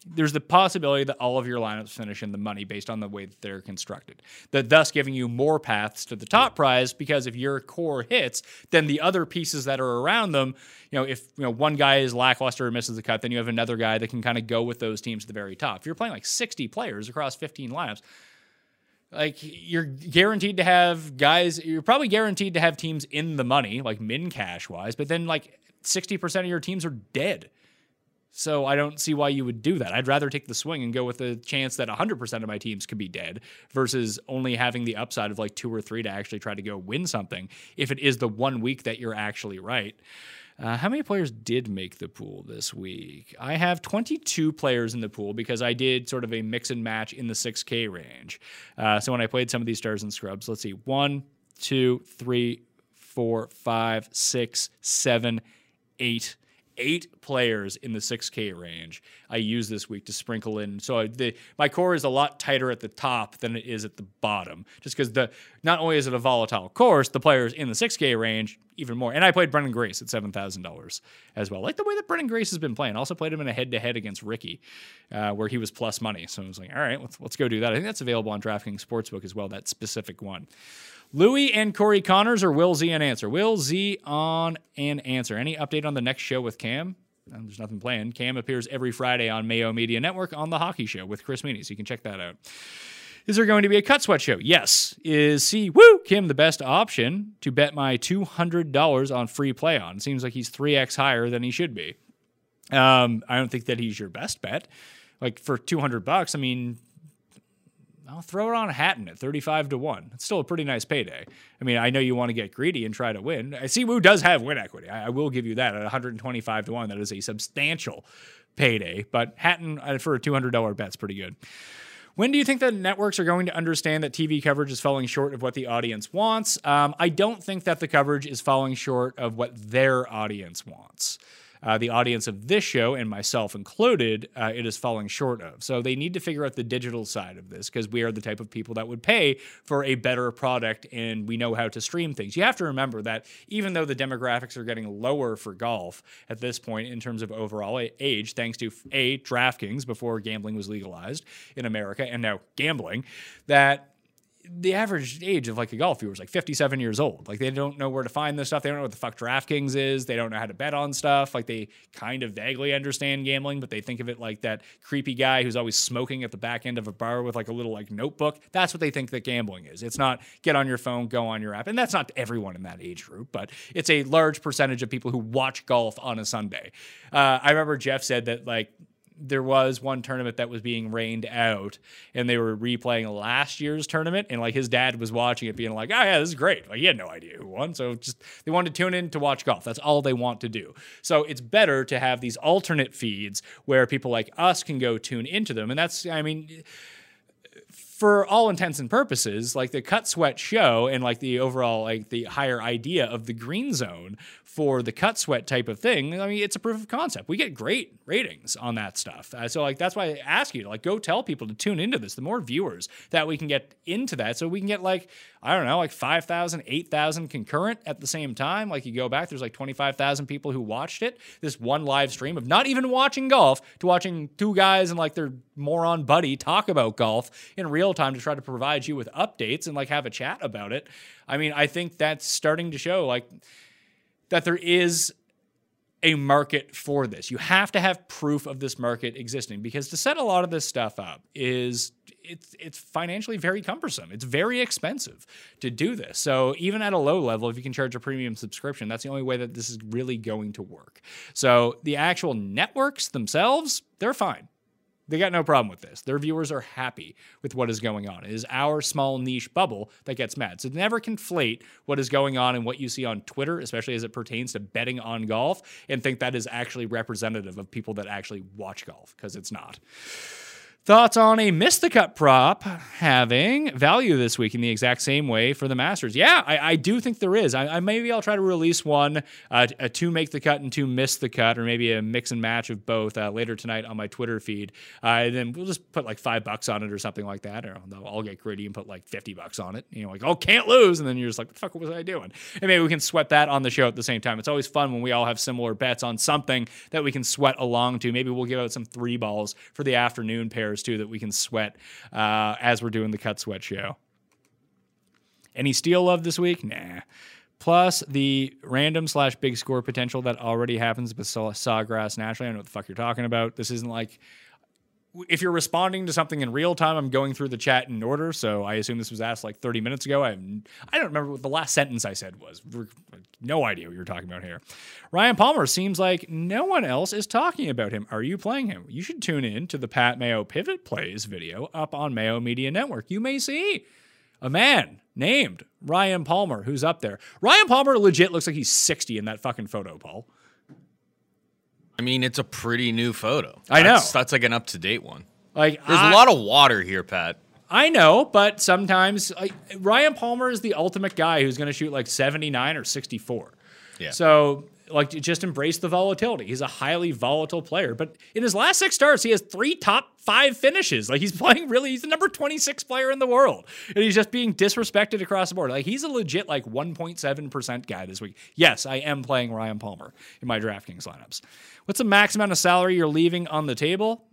there's the possibility that all of your lineups finish in the money based on the way that they're constructed. That thus giving you more paths to the top prize because if your core hits, then the other pieces that are around them, you know, if you know one guy is lackluster or misses the cut, then you have another guy that can kind of go with those teams at the very top. If you're playing like 60 players across 15 lineups, like you're guaranteed to have guys you're probably guaranteed to have teams in the money like min cash wise but then like 60% of your teams are dead so i don't see why you would do that i'd rather take the swing and go with the chance that 100% of my teams could be dead versus only having the upside of like two or three to actually try to go win something if it is the one week that you're actually right uh, how many players did make the pool this week? I have 22 players in the pool because I did sort of a mix and match in the 6K range. Uh, so when I played some of these stars and scrubs, let's see one, two, three, four, five, six, seven, eight eight players in the 6K range I use this week to sprinkle in. So the my core is a lot tighter at the top than it is at the bottom, just because the not only is it a volatile course, the players in the 6K range even more. And I played Branden Grace at seven thousand dollars as well. Like the way that Branden Grace has been playing. Also played him in a head to head against Rickie, uh, where he was plus money. So I was like, all right, let's let's go do that. I think that's available on DraftKings Sportsbook as well. That specific one. Louis and Corey Conners or Will Z on Ancer? Will Z on an Ancer. Any update on the next show with Cam? There's nothing planned. Cam appears every Friday on Mayo Media Network on The Hockey Show with Chris Meaney, so you can check that out. Is there going to be a cut sweat show? Yes. Is Si Woo Kim the best option to bet my $200 on free play on? It seems like he's 3x higher than he should be. Um, I don't think that he's your best bet. Like for 200 bucks, I mean, I'll throw it on Hatton at 35 to 1. It's still a pretty nice payday. I mean, I know you want to get greedy and try to win. I Si Woo does have win equity. I, I will give you that at 125 to 1. That is a substantial payday, but Hatton uh, for a $200 bet's pretty good. When do you think that networks are going to understand that TV coverage is falling short of what the audience wants? Um, I don't think that the coverage is falling short of what their audience wants uh, the audience of this show and myself included, uh, it is falling short of. So they need to figure out the digital side of this because we are the type of people that would pay for a better product and we know how to stream things. You have to remember that even though the demographics are getting lower for golf at this point in terms of overall age, thanks to A, DraftKings before gambling was legalized in America and now gambling, that the average age of like a golf viewer is like 57 years old. Like they don't know where to find this stuff. They don't know what the fuck DraftKings is. They don't know how to bet on stuff. Like they kind of vaguely understand gambling, but they think of it like that creepy guy who's always smoking at the back end of a bar with like a little like notebook. That's what they think that gambling is. It's not get on your phone, go on your app. And that's not everyone in that age group, but it's a large percentage of people who watch golf on a Sunday. Uh, I remember Jeff said that like there was one tournament that was being rained out and they were replaying last year's tournament and like his dad was watching it being like oh yeah this is great. Like he had no idea who won so just they wanted to tune in to watch golf. That's all they want to do. So it's better to have these alternate feeds where people like us can go tune into them and that's i mean for all intents and purposes, like the cut sweat show and like the overall like the higher idea of the green zone for the cut sweat type of thing, I mean, it's a proof of concept. We get great ratings on that stuff. Uh, so like that's why I ask you to like go tell people to tune into this. The more viewers that we can get into that, so we can get like I don't know, like 5,000, 8,000 concurrent at the same time. Like you go back, there's like 25,000 people who watched it. This one live stream of not even watching golf to watching two guys and like their moron buddy talk about golf in real time to try to provide you with updates and like have a chat about it. I mean, I think that's starting to show like that there is a market for this. You have to have proof of this market existing because to set a lot of this stuff up is it's it's financially very cumbersome. It's very expensive to do this. So even at a low level, if you can charge a premium subscription, that's the only way that this is really going to work. So the actual networks themselves, they're fine. They got no problem with this. Their viewers are happy with what is going on. It is our small niche bubble that gets mad. So never conflate what is going on and what you see on Twitter, especially as it pertains to betting on golf, and think that is actually representative of people that actually watch golf, because it's not. Thoughts on a miss the cut prop having value this week in the exact same way for the Masters? Yeah, I, I do think there is. I, I, maybe I'll try to release one, uh, a two make the cut and two miss the cut, or maybe a mix and match of both uh, later tonight on my Twitter feed. Uh, and then we'll just put like five bucks on it or something like that. Or I'll get gritty and put like fifty bucks on it. You know, like oh can't lose, and then you're just like what the fuck was I doing? And maybe we can sweat that on the show at the same time. It's always fun when we all have similar bets on something that we can sweat along to. Maybe we'll give out some three balls for the afternoon pairs too that we can sweat uh, as we're doing the cut sweat show. Any Steele love this week? Nah. Plus the random slash big score potential that already happens with Sawgrass naturally. I know what the fuck you're talking about. This isn't like if you're responding to something in real time, I'm going through the chat in order. So I assume this was asked like 30 minutes ago. I I don't remember what the last sentence I said was. No idea what you're talking about here. Ryan Palmer seems like no one else is talking about him. Are you playing him? You should tune in to the Pat Mayo Pivot Plays video up on Mayo Media Network. You may see a man named Ryan Palmer who's up there. Ryan Palmer legit looks like he's 60 in that fucking photo, Paul. I mean, it's a pretty new photo. I know. That's, that's like an up to date one. Like There's I, a lot of water here, Pat. I know, but sometimes like, Ryan Palmer is the ultimate guy who's going to shoot like 79 or 64. Yeah. So like just embrace the volatility. He's a highly volatile player, but in his last six starts, he has three top five finishes. Like he's playing really, he's the number 26 player in the world. And he's just being disrespected across the board. Like he's a legit like 1.7% guy this week. Yes, I am playing Ryan Palmer in my DraftKings lineups. What's the max amount of salary you're leaving on the table?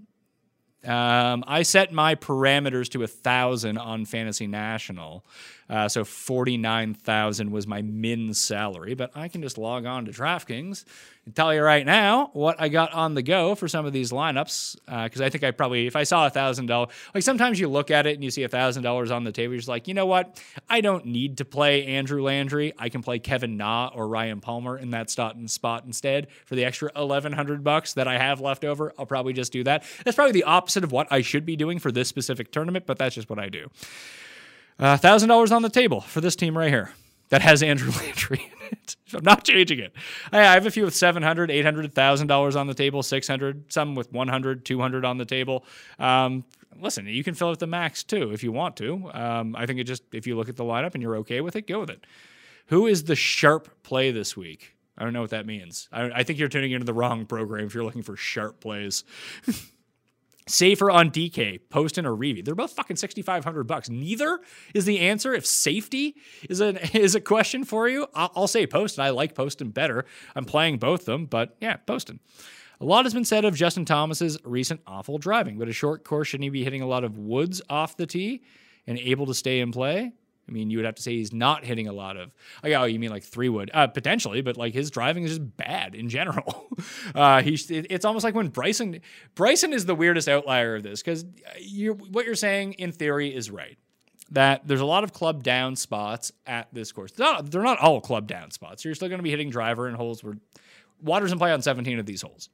Um, I set my parameters to a thousand on Fantasy National, uh, so forty nine thousand was my min salary. But I can just log on to DraftKings and tell you right now what I got on the go for some of these lineups. Because uh, I think I probably, if I saw a thousand dollars, like sometimes you look at it and you see a thousand dollars on the table, you're just like, you know what? I don't need to play Andrew Landry. I can play Kevin Na or Ryan Palmer in that spot spot instead for the extra eleven hundred bucks that I have left over. I'll probably just do that. That's probably the opposite of what I should be doing for this specific tournament, but that's just what I do. Uh, thousand dollars on the table for this team right here that has Andrew Landry in it. I'm not changing it. I have a few with 700, 800, 1000 dollars on the table, 600, some with 100, 200 on the table. Um, listen, you can fill it the max too if you want to. Um, I think it just if you look at the lineup and you're okay with it, go with it. Who is the sharp play this week? I don't know what that means. I, I think you're tuning into the wrong program if you're looking for sharp plays. Safer on DK, Poston or Reavie. They're both fucking 6500 bucks. Neither is the answer. If safety is a is a question for you, I'll, I'll say Poston. I like Poston better. I'm playing both them, but yeah, Poston. A lot has been said of Justin Thomas's recent awful driving, but a short course shouldn't he be hitting a lot of woods off the tee and able to stay in play? I mean, you would have to say he's not hitting a lot of. Oh, you mean like three wood? Uh, potentially, but like his driving is just bad in general. uh, he's. It's almost like when Bryson. Bryson is the weirdest outlier of this because you what you're saying in theory is right. That there's a lot of club down spots at this course. They're not, they're not all club down spots. You're still going to be hitting driver in holes where Waters in play on 17 of these holes.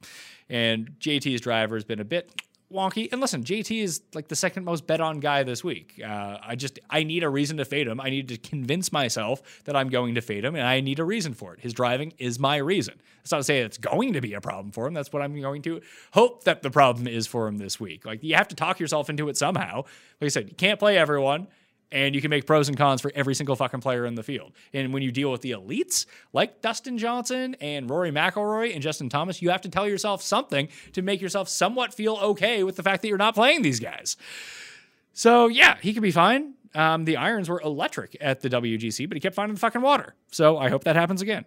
And JT's driver has been a bit wonky. And listen, JT is like the second most bet on guy this week. Uh, I just I need a reason to fade him. I need to convince myself that I'm going to fade him, and I need a reason for it. His driving is my reason. That's not to say it's going to be a problem for him. That's what I'm going to hope that the problem is for him this week. Like you have to talk yourself into it somehow. Like I said, you can't play everyone and you can make pros and cons for every single fucking player in the field. And when you deal with the elites like Dustin Johnson and Rory McIlroy and Justin Thomas, you have to tell yourself something to make yourself somewhat feel okay with the fact that you're not playing these guys. So yeah, he could be fine. Um, the irons were electric at the WGC, but he kept finding the fucking water. So I hope that happens again.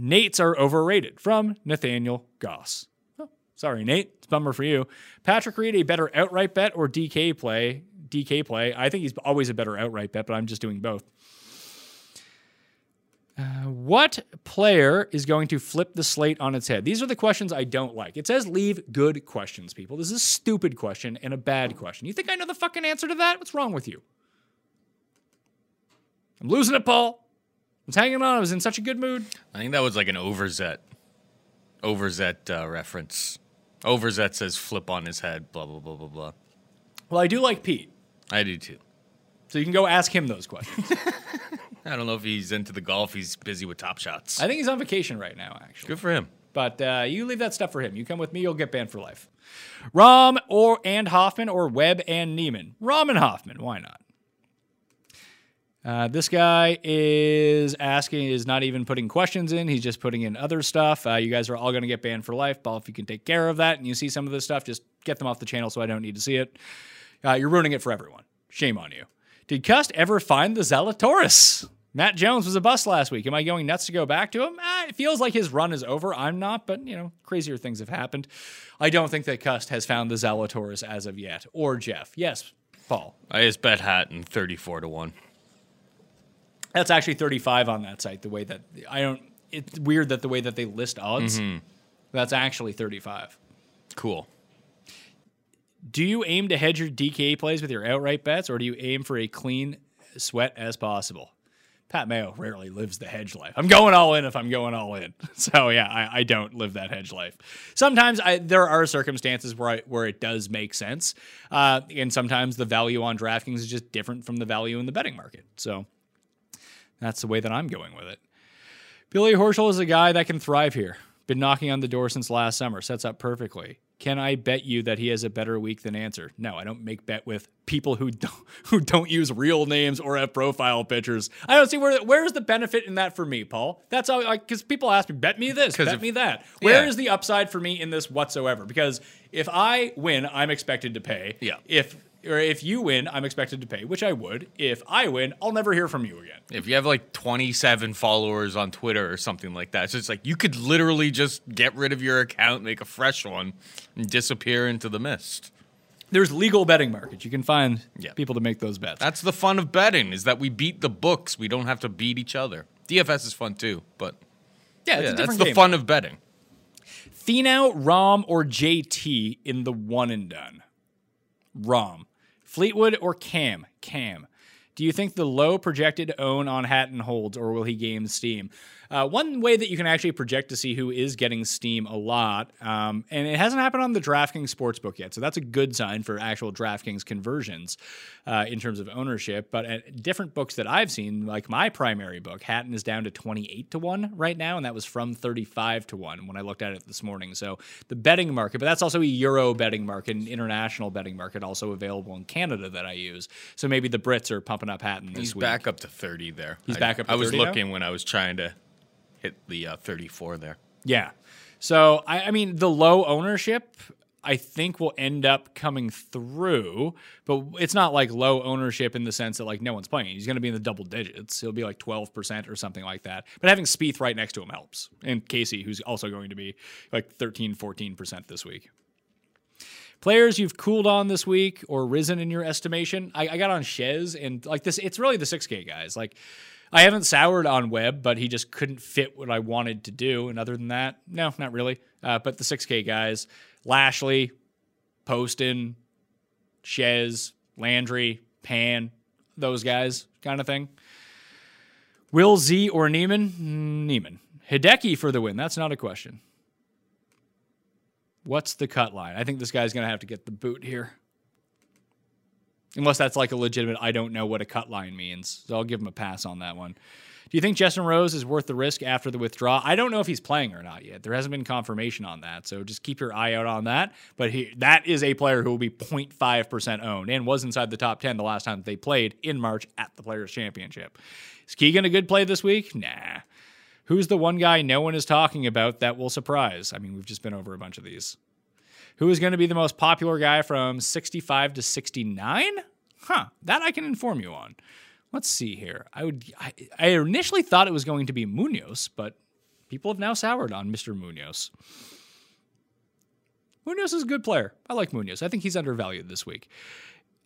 Nates are overrated from Nathaniel Goss. Oh, sorry, Nate. It's bummer for you. Patrick Reed, a better outright bet or DK play DK play. I think he's always a better outright bet, but I'm just doing both. What player is going to flip the slate on its head? These are the questions I don't like. It says leave good questions, people. This is a stupid question and a bad question. You think I know the fucking answer to that? What's wrong with you? I'm losing it, Paul. I was hanging on. I was in such a good mood. I think that was like an Overzet, Overzet uh, reference. Overzet says flip on his head, blah, blah, blah, blah, blah. Well, I do like Pete. I do too. So you can go ask him those questions. I don't know if he's into the golf. He's busy with top shots. I think he's on vacation right now, actually. Good for him. But uh, you leave that stuff for him. You come with me, you'll get banned for life. Rahm or and Hoffman or Webb and Niemann. Rahm and Hoffman, why not? Uh, this guy is asking, is not even putting questions in. He's just putting in other stuff. Uh, you guys are all going to get banned for life. Paul, if you can take care of that and you see some of this stuff, just get them off the channel so I don't need to see it. Uh, you're ruining it for everyone. Shame on you. Did Cust ever find the Zalatoris? Matt Jones was a bust last week. Am I going nuts to go back to him? Eh, it feels like his run is over. I'm not, but you know, crazier things have happened. I don't think that Cust has found the Zalatoris as of yet, or Jeff. Yes, Paul. I just bet Hatton 34 to 1. That's actually 35 on that site. The way that I don't, it's weird that the way that they list odds. That's actually 35. Cool. Do you aim to hedge your DK plays with your outright bets, or do you aim for a clean sweat as possible? Pat Mayo rarely lives the hedge life. I'm going all in if I'm going all in. So yeah, I, I don't live that hedge life. Sometimes I, there are circumstances where I, where it does make sense, uh, and sometimes the value on DraftKings is just different from the value in the betting market. So that's the way that I'm going with it. Billy Horschel is a guy that can thrive here. Been knocking on the door since last summer. Sets up perfectly. Can I bet you that he has a better week than Ancer? No, I don't make bet with people who don't who don't use real names or have profile pictures. I don't see where where's the benefit in that for me, Paul. That's how like because people ask me, bet me this, bet if- me that. Where is Yeah. the upside for me in this whatsoever? Because if I win, I'm expected to pay. Yeah. If or if you win, I'm expected to pay, which I would. If I win, I'll never hear from you again. If you have like 27 followers on Twitter or something like that, so it's like you could literally just get rid of your account, make a fresh one, and disappear into the mist. There's legal betting markets. You can find Yeah. people to make those bets. That's the fun of betting is that we beat the books. We don't have to beat each other. DFS is fun too, but yeah, it's yeah, that's different the fun of betting. Finau, Rahm, or JT in the one and done? Rahm. Fleetwood or Cam? Cam. Do you think the low projected own on Hatton holds, or will he gain Steam? Uh, one way that you can actually project to see who is getting Steam a lot, um, and it hasn't happened on the DraftKings Sportsbook yet, so that's a good sign for actual DraftKings conversions uh, in terms of ownership. But at different books that I've seen, like my primary book, Hatton is down to 28 to 1 right now, and that was from 35 to 1 when I looked at it this morning. So the betting market, but that's also a Euro betting market, an international betting market also available in Canada that I use. So maybe the Brits are pumping up Hatton this He's week. back up to 30 there. He's I- back up to I was 30 now? looking when I was trying to hit the uh, 34 there. Yeah. So I, I mean, the low ownership, I think will end up coming through, but it's not like low ownership in the sense that like no one's playing. He's going to be in the double digits. He'll be like twelve percent or something like that. But having Spieth right next to him helps, and Casey, who's also going to be like 13, 14 percent this week. Players you've cooled on this week or risen in your estimation. I, I got on Chez and like this, it's really the 6K guys. Like I haven't soured on Webb, but he just couldn't fit what I wanted to do. And other than that, no, not really. Uh, but the 6K guys, Lashley, Poston, Chez, Landry, Pan, those guys kind of thing. Will Z or Niemann? Mm, Niemann. Hideki for the win. That's not a question. What's the cut line? I think this guy's going to have to get the boot here. Unless that's like a legitimate, I don't know what a cut line means. So I'll give him a pass on that one. Do you think Justin Rose is worth the risk after the withdrawal? I don't know if he's playing or not yet. There hasn't been confirmation on that. So just keep your eye out on that. But he, that is a player who will be 0.5% owned and was inside the top 10 the last time they played in March at the Players' Championship. Is Keegan a good play this week? Nah. Who's the one guy no one is talking about that will surprise? I mean, we've just been over a bunch of these. Who is going to be the most popular guy from 65 to 69? Huh, that I can inform you on. Let's see here. I would I, I initially thought it was going to be Munoz, but people have now soured on Mr. Munoz. Munoz is a good player. I like Munoz. I think he's undervalued this week.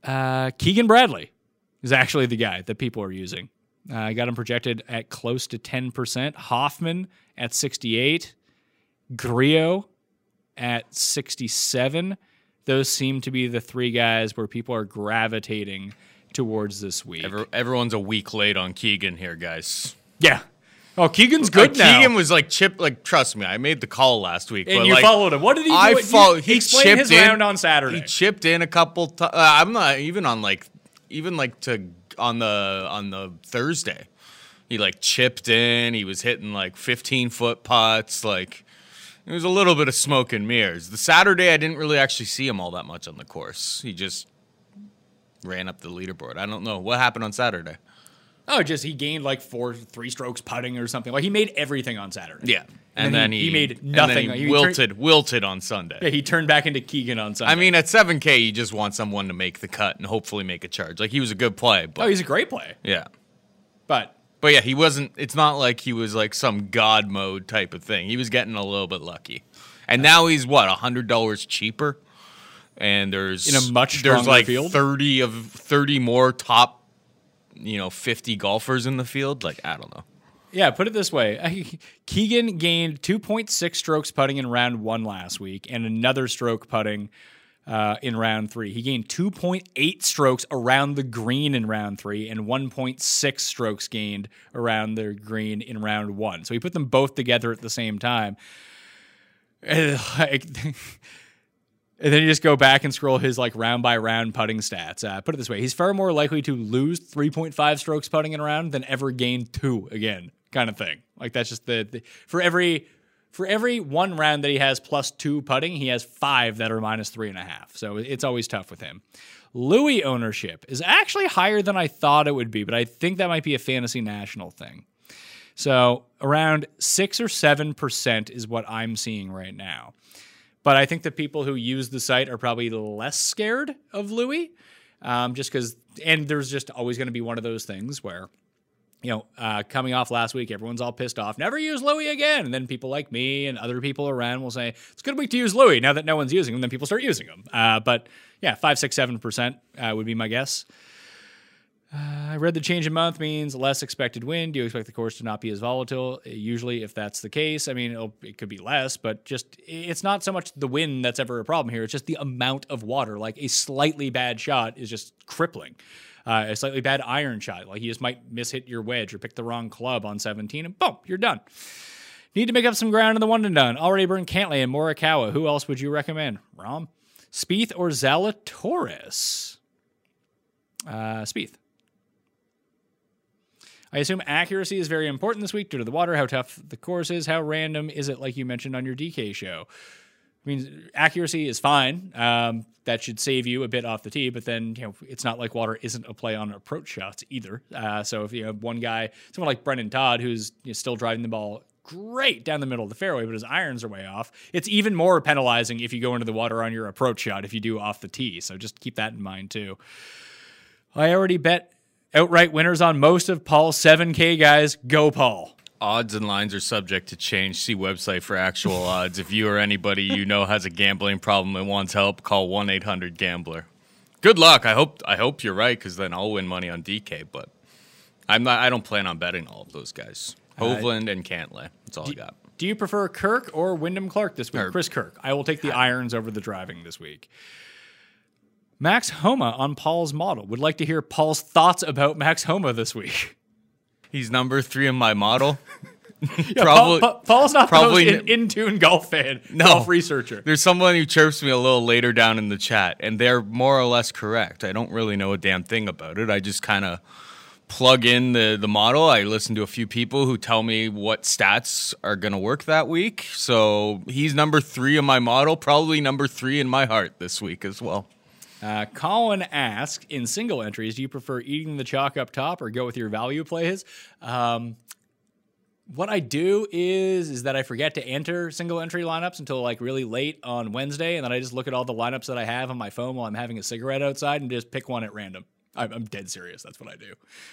Uh, Keegan Bradley is actually the guy that people are using. Uh, I got him projected at close to 10%. Hoffman at 68. Grillo at 67. Those seem to be the three guys where people are gravitating towards this week. Every, everyone's a week late on Keegan here, guys. yeah. Oh, Keegan's good Like, now. Keegan was like chip. Like trust me, I made the call last week. and you like, followed him. What did he do? I You- follow. He explain chipped his in round on Saturday. He chipped in a couple. T- uh, I'm not even on like even like to on the on the Thursday. He like chipped in. He was hitting like 15 foot putts. Like it was a little bit of smoke and mirrors. The Saturday, I didn't really actually see him all that much on the course. He just ran up the leaderboard. I don't know what happened on Saturday. Oh, just he gained like four, three strokes putting or something. Like he made everything on Saturday. Yeah, And and, then then, he- he, made nothing. he He wilted, wilted on Sunday. Yeah, he turned back into Keegan on Sunday. I mean, at 7K, you just want someone to make the cut and hopefully make a charge. Like he was a good play, but oh, he's a great play. yeah. But But yeah, he wasn't. It's not like he was like some god mode type of thing. He was getting a little bit lucky, and now he's what a hundred dollars cheaper. And there's In a much there's like field? thirty of thirty more top, you know, fifty golfers in the field. Like I don't know. Yeah, put it this way Keegan gained 2.6 strokes putting in round one last week and another stroke putting uh, in round three. He gained 2.8 strokes around the green in round three and 1.6 strokes gained around the green in round one. So he put them both together at the same time. And, like, and then you just go back and scroll his like round by round putting stats. Uh, put it this way: he's far more likely to lose 3.5 strokes putting in a round than ever gain two again, kind of thing. Like that's just the, the for every for every one round that he has plus two putting, he has five that are minus three and a half. So it's always tough with him. Louis ownership is actually higher than I thought it would be, but I think that might be a fantasy national thing. So around six or seven percent is what I'm seeing right now. But I think the people who use the site are probably less scared of Louis, um, just because. And there's just always going to be one of those things where, you know, uh, coming off last week, everyone's all pissed off. Never use Louis again. And then people like me and other people around will say it's a good week to use Louis. Now that no one's using him, then people start using them. Uh, but yeah, five, six, seven percent uh, would be my guess. Uh, I read the change in month means less expected wind. Do you expect the course to not be as volatile? Uh, Usually, if that's the case, I mean, it could be less, but just it's not so much the wind that's ever a problem here. It's just the amount of water. Like a slightly bad shot is just crippling. Uh, a slightly bad iron shot, like you just might mishit your wedge or pick the wrong club on 17, and boom, you're done. Need to make up some ground in the one and done. Already burned Cantlay and Morikawa. Who else would you recommend? Rahm, Spieth, or Zalatoris? Uh, Spieth. I assume accuracy is very important this week due to the water, how tough the course is, how random is it, like you mentioned on your DK show. I mean, accuracy is fine. Um, that should save you a bit off the tee, but then you know it's not like water isn't a play on approach shots either. Uh, so if you have one guy, someone like Brendon Todd, who's you know, still driving the ball great down the middle of the fairway, but his irons are way off, it's even more penalizing if you go into the water on your approach shot if you do off the tee. So just keep that in mind too. I already bet outright winners on most of Paul's 7K guys. Go, Paul. Odds and lines are subject to change. See website for actual odds. If you or anybody you know has a gambling problem and wants help, call one eight hundred Gambler. Good luck. I hope I hope you're right because then I'll win money on DK. But I'm not. I don't plan on betting all of those guys. Hovland and Cantlay. That's all I got. Do you prefer Kirk or Wyndham Clark this week? Kirk. Chris Kirk. I will take the irons over the driving this week. Max Homa on Paul's model. Would like to hear Paul's thoughts about Max Homa this week. He's number three in my model. Yeah, Probably- Paul, Pa- Paul's not probably in, in tune golf fan, No. golf researcher. There's someone who chirps me a little later down in the chat, and they're more or less correct. I don't really know a damn thing about it. I just kind of plug in the, the model. I listen to a few people who tell me what stats are going to work that week. So he's number three in my model, probably number three in my heart this week as well. Uh, Colin asks in single entries, do you prefer eating the chalk up top or go with your value plays? Um, what I do is is that I forget to enter single entry lineups until like really late on Wednesday, and then I just look at all the lineups that I have on my phone while I'm having a cigarette outside and just pick one at random. I'm, dead serious. That's what I do.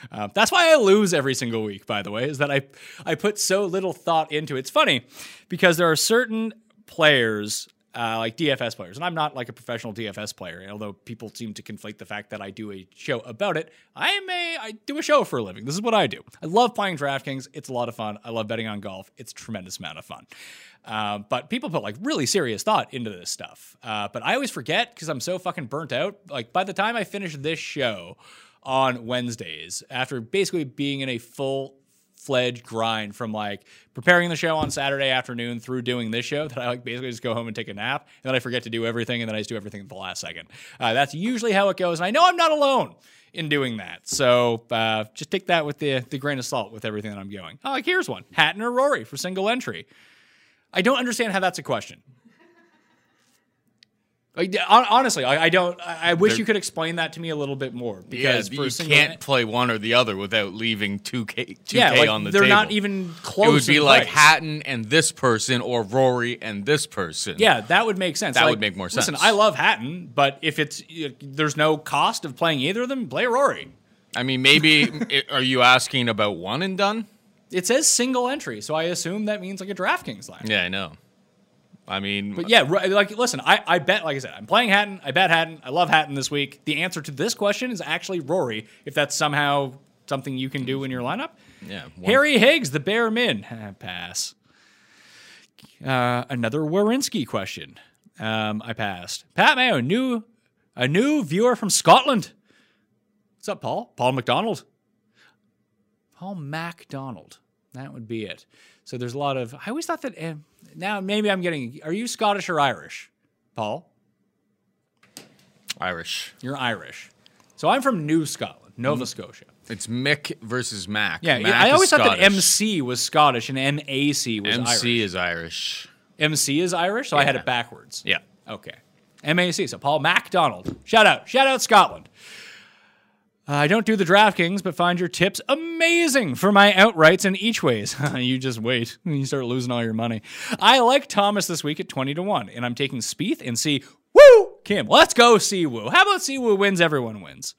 Uh, that's why I lose every single week. By the way, is that I I put so little thought into it. It's funny because there are certain players uh, like DFS players. And I'm not like a professional DFS player, although people seem to conflate the fact that I do a show about it. I am a I do a show for a living. This is what I do. I love playing DraftKings. It's a lot of fun. I love betting on golf. It's a tremendous amount of fun. Uh, but people put like really serious thought into this stuff. Uh, but I always forget because I'm so fucking burnt out. Like by the time I finish this show on Wednesdays, after basically being in a full fledged grind from like preparing the show on Saturday afternoon through doing this show that I like basically just go home and take a nap and then I forget to do everything and then I just do everything at the last second. Uh, that's usually how it goes. And I know I'm not alone in doing that. So uh, just take that with the, the grain of salt with everything that I'm going. Oh, like here's one Hatton or Rory for single entry. I don't understand how that's a question. Like, honestly, I, I don't. I wish They're- you could explain that to me a little bit more Yeah, because for you can't play one or the other without leaving two K two yeah, K like, on the table. they're table. not even close. It would be like price. Hatton and this person, or Rory and this person. Yeah, that would make sense. That Like, would make more sense. Listen. I love Hatton, but if it's there's no cost of playing either of them, play Rory. I mean, maybe i- are you asking about one and done? It says single entry, so I assume that means like a DraftKings line. Yeah, I know. I mean, But yeah, like listen, I, I bet, like I said, I'm playing Hatton. I bet Hatton. I love Hatton this week. The answer to this question is actually Rory. If that's somehow something you can do in your lineup, yeah, one- Harry Higgs, the Bear Min, pass. Uh, another Warinsky question. Um, I passed. Pat Mayo, new a new viewer from Scotland. What's up, Paul? Paul McDonald. Paul MacDonald. That would be it. So there's a lot of. I always thought that. eh, now maybe I'm getting. Are you Scottish or Irish, Paul? Irish. You're Irish. So I'm from New Scotland, Nova Scotia. It's Mick versus Mac. Yeah, Mac I always thought that MC was Scottish and MAC was MC Irish. MC is Irish. MC is Irish, so I had it backwards. Yeah. Okay. MAC. So Paul MacDonald. Shout out. Shout out Scotland. I don't do the DraftKings, but find your tips amazing for my outrights and each ways. you just wait. And you start losing all your money. I like Thomas this week at 20 to 1, and I'm taking Spieth and Si Woo! Kim. Let's go, Si Woo. How about Si Woo wins? Everyone wins.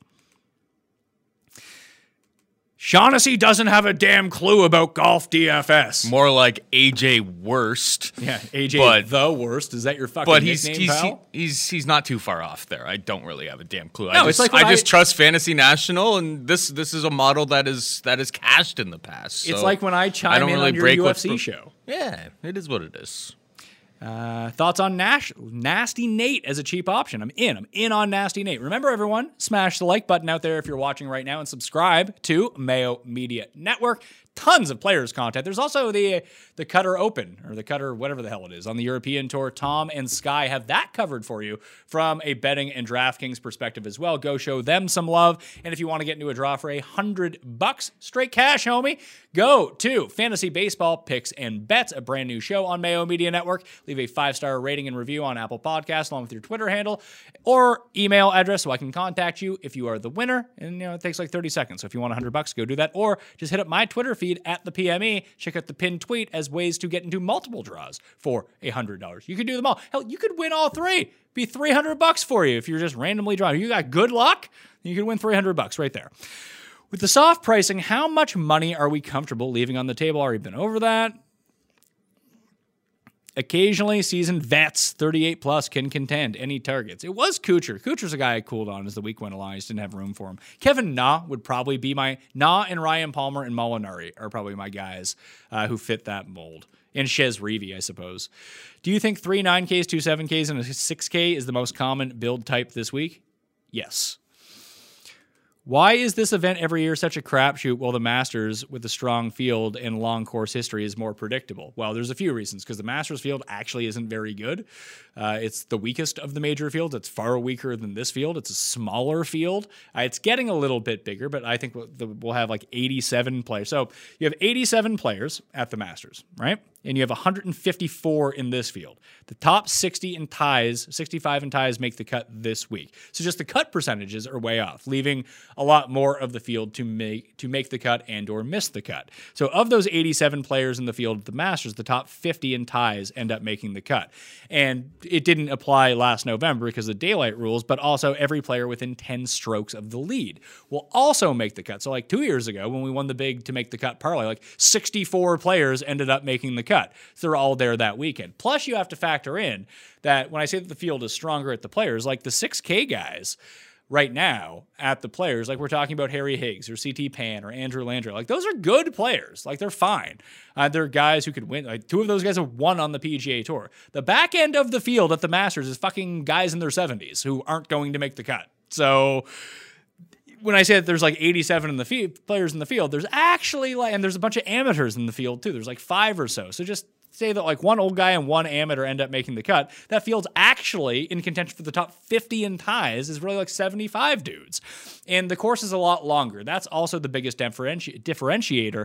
Shaughnessy doesn't have a damn clue about golf DFS. More like AJ Worst. Yeah, AJ But- the worst. Is that your fucking But he's nickname, he's, pal? he's he's not too far off there. I don't really have a damn clue. No, I it's just, like when I just trust Fantasy National, and this this is a model that is that is cashed in the past. It's like when I chime don't in really on your break UFC pro- show. Yeah, it is what it is. Uh, thoughts on Nash- Nasty Nate as a cheap option? I'm in. I'm in on Nasty Nate. Remember, everyone, smash the like button out there if you're watching right now and subscribe to Mayo Media Network. Tons of players content. There's also the the Qatar Open or the Qatar whatever the hell it is on the European Tour. Tom and Sky have that covered for you from a betting and DraftKings perspective as well. Go show them some love. And if you want to get into a draw for a hundred bucks straight cash, homie, go to Fantasy Baseball Picks and Bets, a brand new show on Mayo Media Network. Leave a five star rating and review on Apple Podcasts along with your Twitter handle or email address so I can contact you if you are the winner. And you know it takes like 30 seconds. So if you want 100 bucks, go do that. Or just hit up my Twitter feed at the PME. Check out the pinned tweet as ways to get into multiple draws for a hundred dollars. You could do them all. Hell, you could win all three. Be 300 bucks for you if you're just randomly drawing. You got good luck, you could win 300 bucks right there. With the soft pricing, how much money are we comfortable leaving on the table? Already been over that. Occasionally, seasoned vets, 38 plus, can contend any targets. It was Kuchar. Kuchar's a guy I cooled on as the week went along. I just didn't have room for him. Kevin Na would probably be my Na and Ryan Palmer and Molinari are probably my guys uh, who fit that mold. And Chez Reavie, I suppose. Do you think three 9Ks, two 7Ks, and a 6K is the most common build type this week? Yes. Why is this event every year such a crapshoot while the Masters, with a strong field and long course history, is more predictable? Well, there's a few reasons because the Masters field actually isn't very good. Uh, it's the weakest of the major fields. It's far weaker than this field. It's a smaller field. Uh, it's getting a little bit bigger, but I think we'll, we'll have like 87 players. So you have 87 players at the Masters, right? And you have 154 in this field. The top 60 in ties, 65 in ties, make the cut this week. So just the cut percentages are way off, leaving a lot more of the field to make to make the cut and or miss the cut. So of those 87 players in the field at the Masters, the top 50 in ties end up making the cut. And it didn't apply last November because of the daylight rules, but also every player within 10 strokes of the lead will also make the cut. So like 2 years ago when we won the big to make the cut parlay, like 64 players ended up making the cut. Cut. So they're all there that weekend. Plus, you have to factor in that when I say that the field is stronger at the players, like the 6K guys right now at the players, like we're talking about Harry Higgs or CT Pan or Andrew Landry, like those are good players. Like they're fine. Uh, they're guys who could win. Like two of those guys have won on the PGA Tour. The back end of the field at the Masters is fucking guys in their 70s who aren't going to make the cut. So when I say that there's like 87 in the field, players in the field, there's actually like, and there's a bunch of amateurs in the field too. There's like five or so. So just say that like one old guy and one amateur end up making the cut. That field's actually in contention for the top 50 in ties is really like 75 dudes. And the course is a lot longer. That's also the biggest differenti- differentiator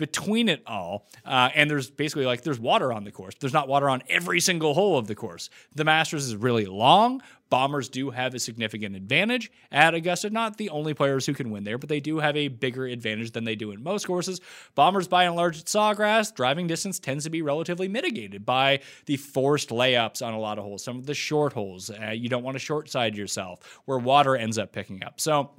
between it all. Uh, and there's basically like there's water on the course. There's not water on every single hole of the course. The Masters is really long. Bombers do have a significant advantage at Augusta. Not the only players who can win there, but they do have a bigger advantage than they do in most courses. Bombers, by and large, at Sawgrass, driving distance tends to be relatively mitigated by the forced layups on a lot of holes. Some of the short holes, uh, you don't want to short side yourself, where water ends up picking up. So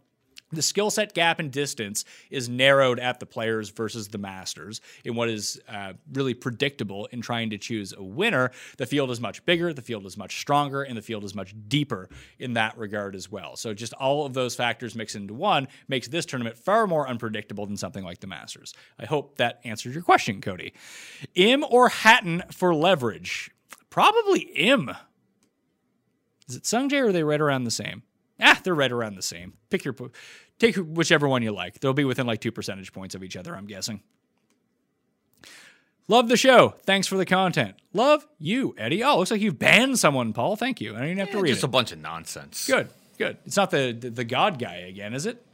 the skill set gap and distance is narrowed at the players versus the masters in what is uh, really predictable in trying to choose a winner. The field is much bigger, the field is much stronger, and the field is much deeper in that regard as well. So, just all of those factors mixed into one makes this tournament far more unpredictable than something like the Masters. I hope that answers your question, Cody. Im or Hatton for leverage? Probably Im. Is it Sungjae or are they right around the same? Ah, they're right around the same. Pick your take whichever one you like. They'll be within like two percentage points of each other, I'm guessing. Love the show. Thanks for the content. Love you, Eddie. Oh, looks like you've banned someone, Paul. Thank you. I don't even have to Yeah, read just it. a bunch of nonsense. good, good. It's not the, the the God guy again, is it?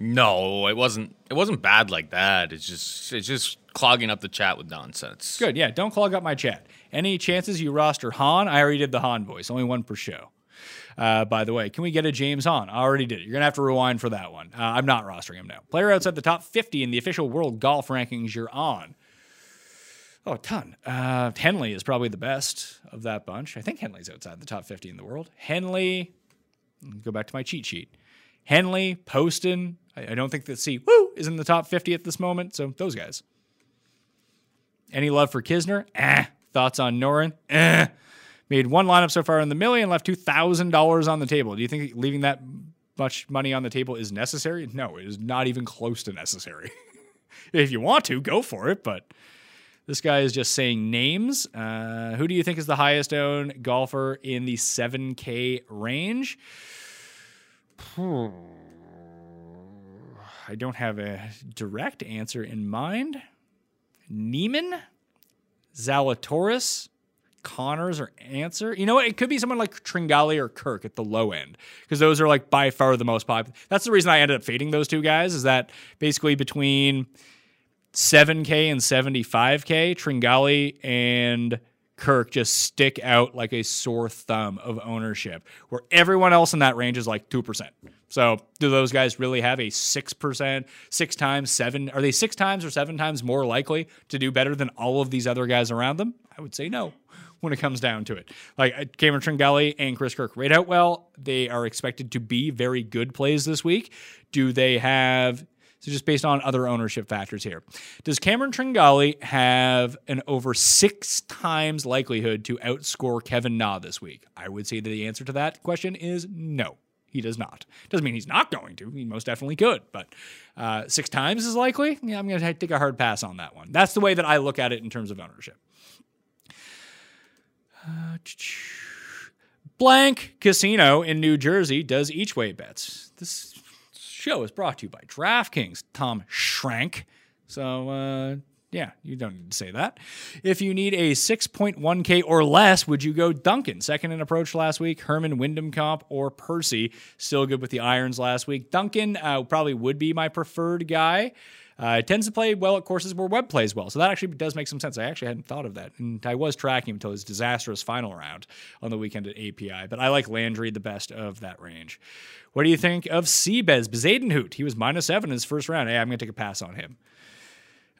No, it wasn't. It wasn't bad like that. It's just it's just clogging up the chat with nonsense. Good. Yeah. Don't clog up my chat. Any chances you roster Hahn? I already did the Hahn voice. Only one per show. Uh, by the way, can we get a James Hahn? I already did it. You're gonna have to rewind for that one. Uh, I'm not rostering him now. Player outside the top 50 in the official world golf rankings. You're on. Oh, a ton. Uh, Henley is probably the best of that bunch. I think Henley's outside the top 50 in the world. Henley. Go back to my cheat sheet. Henley, Poston. I, I don't think that Si Woo is in the top 50 at this moment. So those guys. Any love for Kisner? Eh. Thoughts on Noren? Eh. Made one lineup so far in the million, left two thousand dollars on the table. Do you think leaving that much money on the table is necessary? No, it is not even close to necessary. if you want to, go for it. But this guy is just saying names. Uh, who do you think is the highest owned golfer in the 7K range? I don't have a direct answer in mind. Niemann, Zalatoris, Conners, or Ancer. You know what? It could be someone like Tringale or Kirk at the low end because those are like by far the most popular. That's the reason I ended up fading those two guys. Is that basically between 7K and 75K, Tringale and Kirk just stick out like a sore thumb of ownership, where everyone else in that range is like 2%. So, do those guys really have a 6%, six times, seven? Are they six times or seven times more likely to do better than all of these other guys around them? I would say no when it comes down to it. Like uh, Cameron Tringale and Chris Kirk rate out well. They are expected to be very good plays this week. Do they have so just based on other ownership factors here. Does Cameron Tringale have an over six times likelihood to outscore Kevin Na this week? I would say that the answer to that question is no. He does not. Doesn't mean he's not going to. He most definitely could, but uh, six times is likely. Yeah, I'm going to take a hard pass on that one. That's the way that I look at it in terms of ownership. Uh, Blank Casino in New Jersey does each way bets. This show is brought to you by DraftKings. Tom Schrank. So, uh, yeah, you don't need to say that. If you need a 6.1K or less, would you go Duncan? Second in approach last week. Harman, Wyndham Comp, or Percy. Still good with the irons last week. Duncan uh, probably would be my preferred guy. Uh, it tends to play well at courses where Webb plays well. So that actually does make some sense. I actually hadn't thought of that. And I was tracking him until his disastrous final round on the weekend at API. But I like Landry the best of that range. What do you think of Seabez Bezuidenhout? He was minus seven in his first round. Hey, I'm going to take a pass on him.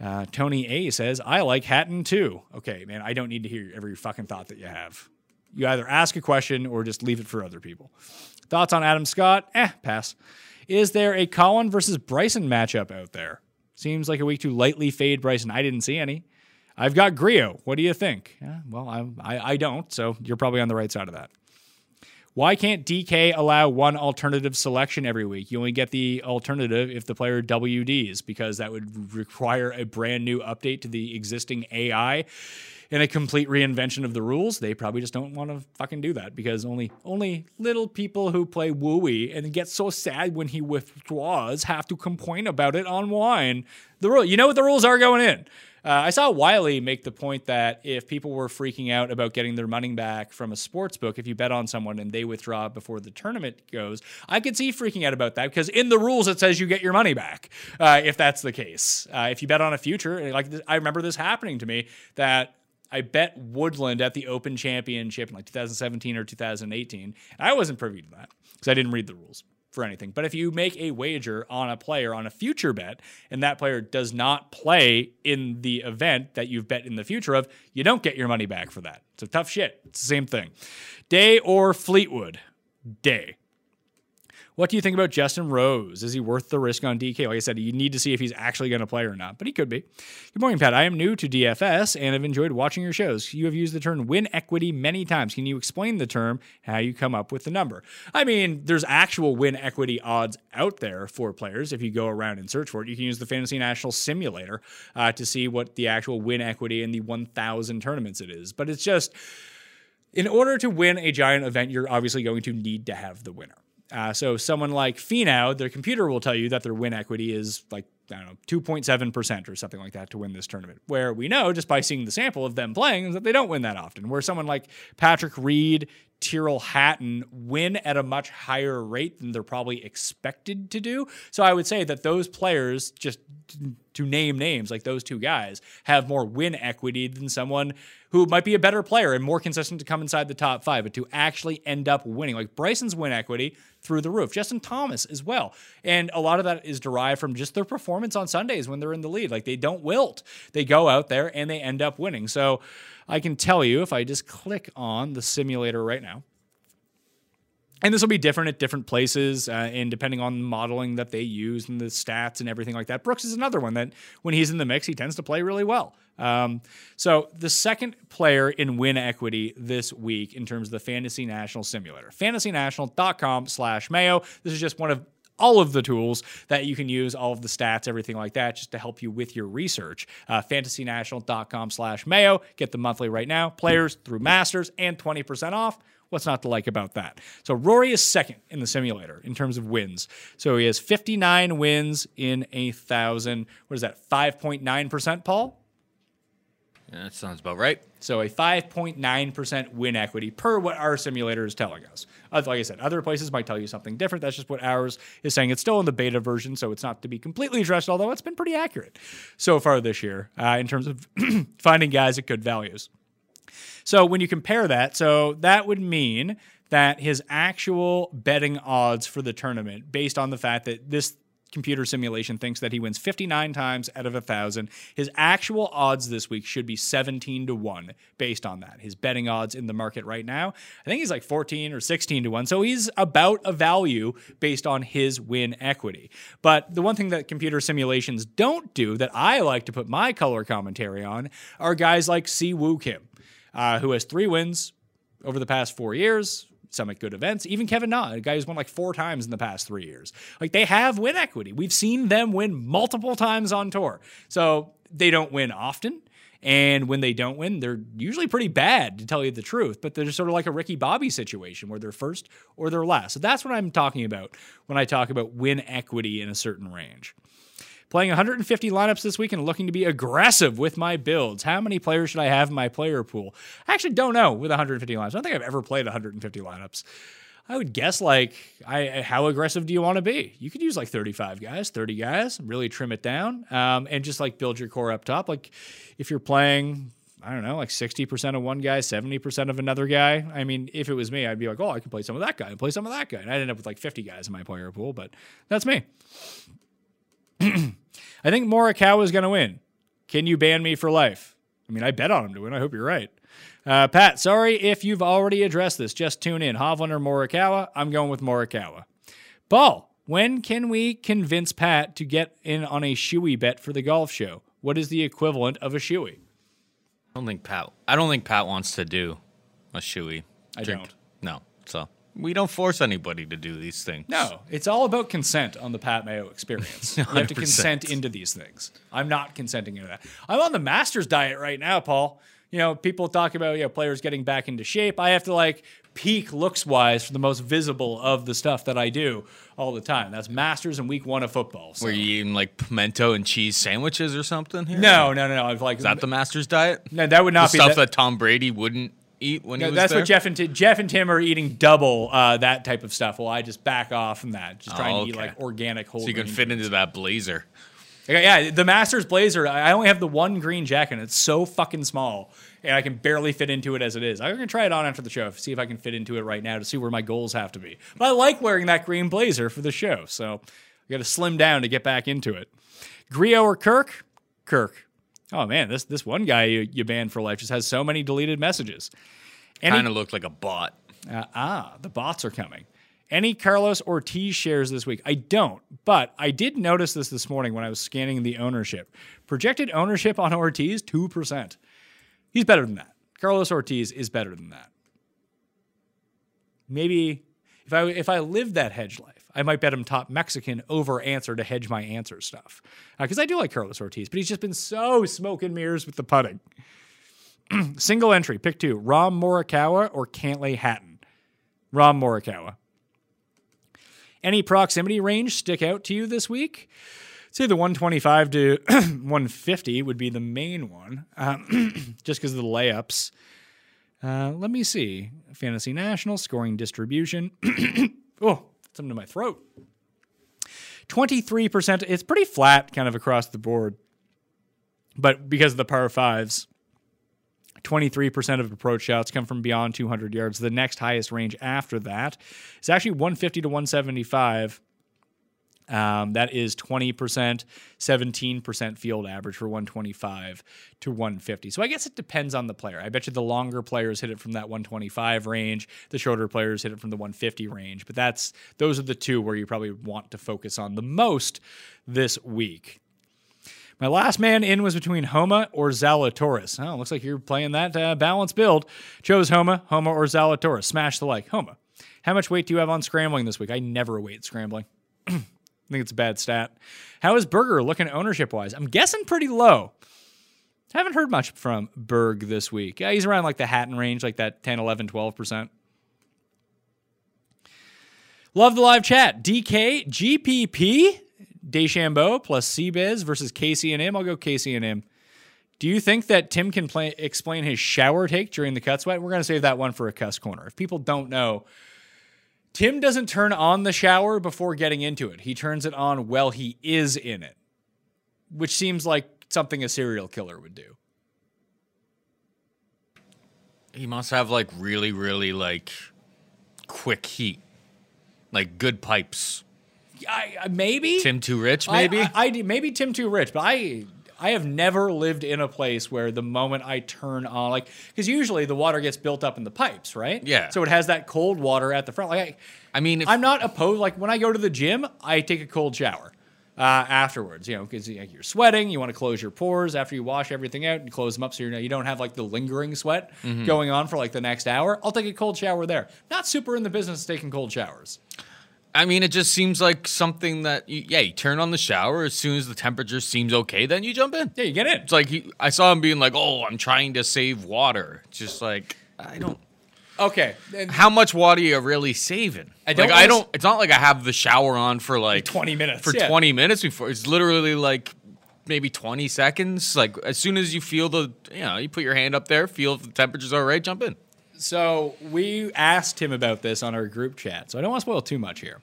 Uh, Tony A says, I like Hatton too. Okay, man, I don't need to hear every fucking thought that you have. You either ask a question or just leave it for other people. Thoughts on Adam Scott? Eh, pass. Is there a Colin versus Bryson matchup out there? Seems like a week to lightly fade Bryson. I didn't see any. I've got Grillo. What do you think? Yeah, well, I, I, I don't, so you're probably on the right side of that. Why can't DK allow one alternative selection every week? You only get the alternative if the player WDs, because that would require a brand new update to the existing AI and a complete reinvention of the rules. They probably just don't want to fucking do that because only only little people who play Wooey and get so sad when he withdraws have to complain about it on wine. The rule, you know what the rules are going in. Uh, I saw Wiley make the point that if people were freaking out about getting their money back from a sports book, if you bet on someone and they withdraw before the tournament goes, I could see freaking out about that because in the rules it says you get your money back uh, if that's the case. Uh, if you bet on a future, like I remember this happening to me that I bet Woodland at the Open Championship in like 2017 or 2018. I wasn't privy to that because I didn't read the rules for anything. But if you make a wager on a player on a future bet and that player does not play in the event that you've bet in the future of, you don't get your money back for that. It's a tough shit. It's the same thing. Day or Fleetwood? Day. What do you think about Justin Rose? Is he worth the risk on DK? Like I said, you need to see if he's actually going to play or not, but he could be. Good morning, Pat. I am new to DFS and have enjoyed watching your shows. You have used the term win equity many times. Can you explain the term, how you come up with the number? I mean, there's actual win equity odds out there for players. If you go around and search for it, you can use the Fantasy National Simulator uh, to see what the actual win equity in the 1,000 tournaments it is. But it's just, in order to win a giant event, you're obviously going to need to have the winner. Uh, so someone like Finau, their computer will tell you that their win equity is like I don't know, 2.7% or something like that to win this tournament. Where we know just by seeing the sample of them playing that they don't win that often. Where someone like Patrick Reed, Tyrrell Hatton win at a much higher rate than they're probably expected to do. So I would say that those players, just to name names like those two guys, have more win equity than someone who might be a better player and more consistent to come inside the top five, but to actually end up winning. Like Bryson's win equity through the roof. Justin Thomas as well. And a lot of that is derived from just their performance on Sundays when they're in the lead. Like they don't wilt. They go out there and they end up winning. So I can tell you if I just click on the simulator right now, and this will be different at different places uh, and depending on the modeling that they use and the stats and everything like that brooks is another one that when he's in the mix he tends to play really well um, so the second player in win equity this week in terms of the fantasy national simulator fantasynational.com slash mayo this is just one of all of the tools that you can use, all of the stats, everything like that, just to help you with your research. Uh, fantasynational.com slash Mayo. Get the monthly right now. Players through Masters and 20% off. What's not to like about that? So Rory is second in the simulator in terms of wins. So he has 59 wins in a thousand. What is that? 5.9%, Paul? Yeah, that sounds about right. So a 5.9% win equity per what our simulator is telling us. Like I said, other places might tell you something different. That's just what ours is saying. It's still in the beta version, so it's not to be completely addressed, although it's been pretty accurate so far this year uh, in terms of finding guys at good values. So when you compare that, so that would mean that his actual betting odds for the tournament, based on the fact that this computer simulation thinks that he wins 59 times out of a thousand. His actual odds this week should be 17 to 1 based on that. His betting odds in the market right now, I think he's like 14 or 16 to 1. So he's about a value based on his win equity. But the one thing that computer simulations don't do that I like to put my color commentary on are guys like Si Woo Kim uh, who has three wins over the past four years. Some at good events. Even Kevin Na, a guy who's won like four times in the past three years. Like they have win equity. We've seen them win multiple times on tour. So they don't win often. And when they don't win, they're usually pretty bad, to tell you the truth. But they're sort of like a Ricky Bobby situation where they're first or they're last. So that's what I'm talking about when I talk about win equity in a certain range. Playing 150 lineups this week and looking to be aggressive with my builds. How many players should I have in my player pool? I actually don't know with 150 lineups. I don't think I've ever played 150 lineups. I would guess like I how aggressive do you want to be? You could use like 35 guys, 30 guys, really trim it down, um, and just like build your core up top. Like if you're playing I don't know, like 60% of one guy, 70% of another guy. I mean, if it was me, I'd be like, oh, I can play some of that guy and play some of that guy. And I'd end up with like 50 guys in my player pool, but that's me. I think Morikawa is going to win. Can you ban me for life? I mean, I bet on him to win. I hope you're right. Uh, Pat, sorry if you've already addressed this. Just tune in. Hovland or Morikawa? I'm going with Morikawa. Paul, when can we convince Pat to get in on a shoey bet for the golf show? What is the equivalent of a shoey? I don't think Pat. I don't think Pat wants to do a shoey. I don't. No. So we don't force anybody to do these things. No, it's all about consent on the Pat Mayo experience. You have to 100%. consent into these things. I'm not consenting into that. I'm on the Masters diet right now, Paul. You know, people talk about you know players getting back into shape. I have to like peak looks wise for the most visible of the stuff that I do all the time. That's Masters and Week One of football. So. Were you eating like pimento and cheese sandwiches or something here? No, no, no, no. I've like Is that the Masters diet? no, that would The not be stuff that- that Tom Brady wouldn't eat when No, he was that's there? what Jeff and Jeff and Tim are eating double uh, that type of stuff. Well, I just back off from that, just trying Oh, to eat like organic whole. So you can fit into that blazer. Okay, yeah, the Masters Blazer. I I only have the one green jacket. and It's so fucking small, and I can barely fit into it as it is. I'm gonna try it on after the show, see if I can fit into it right now to see where my goals have to be. But I like wearing that green blazer for the show, so I got to slim down to get back into it. Grillo or Kirk? Kirk. Oh man, this this one guy you, you banned for life just has so many deleted messages. Kind of looked like a bot. uh, ah, the bots are coming. Any Carlos Ortiz shares this week? I don't, but I did notice this this morning when I was scanning the ownership. Projected ownership on Ortiz, 2%. He's better than that. Carlos Ortiz is better than that. Maybe if I if I lived that hedge life, I might bet him top Mexican over Ancer to hedge my Ancer stuff. Because I do like Carlos Ortiz, but he's just been so smoke and mirrors with the putting. Single entry, pick two: Rahm Morikawa or Cantlay Hatton. Rahm Morikawa. Any proximity range stick out to you this week? Say the 125 to 150 would be the main one, um, just because of the layups. Uh, let me see. Fantasy National scoring distribution. oh, something in my throat. 23%. It's pretty flat kind of across the board. But because of the par fives, 23% of approach shots come from beyond 200 yards. The next highest range after that is actually 150 to 175. Um, that is 20%, 17% field average for 125 to 150. So I guess it depends on the player. I bet you the longer players hit it from that 125 range, the shorter players hit it from the 150 range. But that's those are the two where you probably want to focus on the most this week. My last man in was between Homa or Zalatoris. Oh, looks like you're playing that uh, balanced build. Chose Homa, Homa or Zalatoris. Smash the like. Homa. How much weight do you have on scrambling this week? I never weight scrambling. I think it's a bad stat. How is Berger looking ownership wise? I'm guessing pretty low. Haven't heard much from Berg this week. Yeah, he's around like the Hatton range, like that 10, 11, 12%. Love the live chat. DK, GPP, DeChambeau plus Seabiz versus Casey and Im. I'll go Casey and Im. Do you think that Tim can play, explain his shower take during the cut sweat? We're going to save that one for a cuss corner. If people don't know, Tim doesn't turn on the shower before getting into it. He turns it on while he is in it, which seems like something a serial killer would do. He must have like really, really like quick heat, like good pipes. I, I- maybe Tim too rich, I- maybe. I, I, maybe Tim too rich, but I I have never lived in a place where the moment I turn on, like, because usually the water gets built up in the pipes, right? Yeah. So it has that cold water at the front. Like, I mean, if, I, I'm not opposed. Like when I go to the gym, I take a cold shower uh, afterwards. You know, because you're sweating, you want to close your pores after you wash everything out and close them up, so you know you don't have like the lingering sweat Mm-hmm. going on for like the next hour. I'll take a cold shower there. Not super in the business of taking cold showers. I mean, it just seems like something that you, yeah, you turn on the shower as soon as the temperature seems okay, then you jump in. Yeah, you get in. It's like he, I saw him being like, "Oh, I'm trying to save water." It's just like I don't. Okay. How much water are you really saving? I don't like I don't. It's not like I have the shower on for like 20 minutes, For yeah. 20 minutes before it's literally like maybe 20 seconds. Like as soon as you feel the, you know, you put your hand up there, feel if the temperature's all right, jump in. So we asked him about this on our group chat. So I don't want to spoil too much here.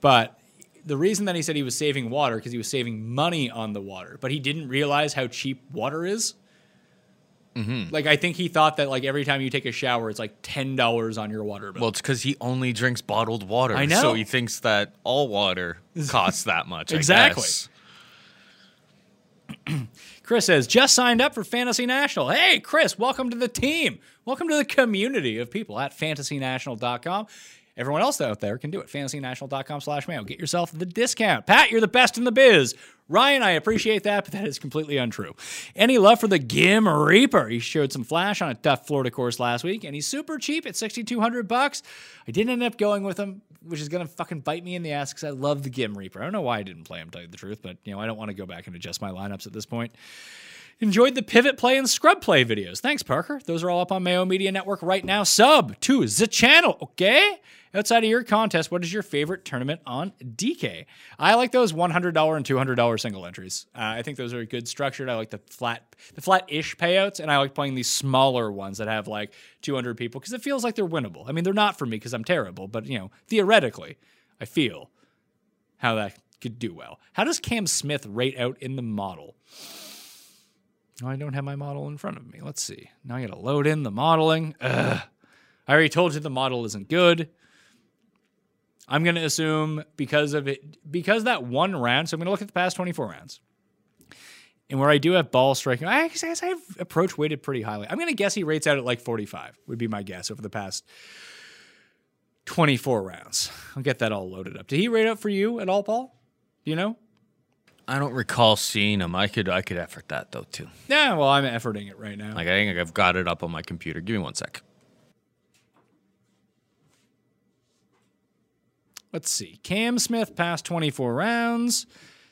But the reason that he said he was saving water because he was saving money on the water, but he didn't realize how cheap water is. Mm-hmm. Like I think he thought that like every time you take a shower, it's like ten dollars on your water bill. Well, it's because he only drinks bottled water. I know. So he thinks that all water costs that much. Exactly. Chris says, just signed up for Fantasy National. Hey, Chris, welcome to the team. Welcome to the community of people at fantasynational.com. Everyone else out there can do it. FantasyNational.com slash mail. Get yourself the discount. Pat, you're the best in the biz. Ryan, I appreciate that, but that is completely untrue. Any love for the Ghim Reaper? He showed some flash on a tough Florida course last week, and he's super cheap at 6200 bucks. I didn't end up going with him, which is going to fucking bite me in the ass because I love the Ghim Reaper. I don't know why I didn't play him, tell you the truth, but you know I don't want to go back and adjust my lineups at this point. Enjoyed the pivot play and scrub play videos. Thanks, Parker. Those are all up on Mayo Media Network right now. Sub to the channel, okay? Outside of your contest, what is your favorite tournament on DK? I like those $100 and $200 single entries. Uh, I think those are good structured. I like the flat, the flat-ish payouts, and I like playing these smaller ones that have like 200 people because it feels like they're winnable. I mean, they're not for me because I'm terrible, but you know, theoretically, I feel how that could do well. How does Cam Smith rate out in the model? I don't have my model in front of me. Let's see. Now I got to load in the modeling. Ugh. I already told you the model isn't good. I'm going to assume because of it, because that one round. So I'm going to look at the past 24 rounds. And where I do have ball striking, I guess I have approach weighted pretty highly. I'm going to guess he rates out at like 45, would be my guess over the past 24 rounds. I'll get that all loaded up. Did he rate out for you at all, Paul? Do you know? I don't recall seeing him. I could I could effort that though too. Yeah, well, I'm efforting it right now. Like I think I've got it up on my computer. Give me one sec. Let's see. Cam Smith passed 24 rounds,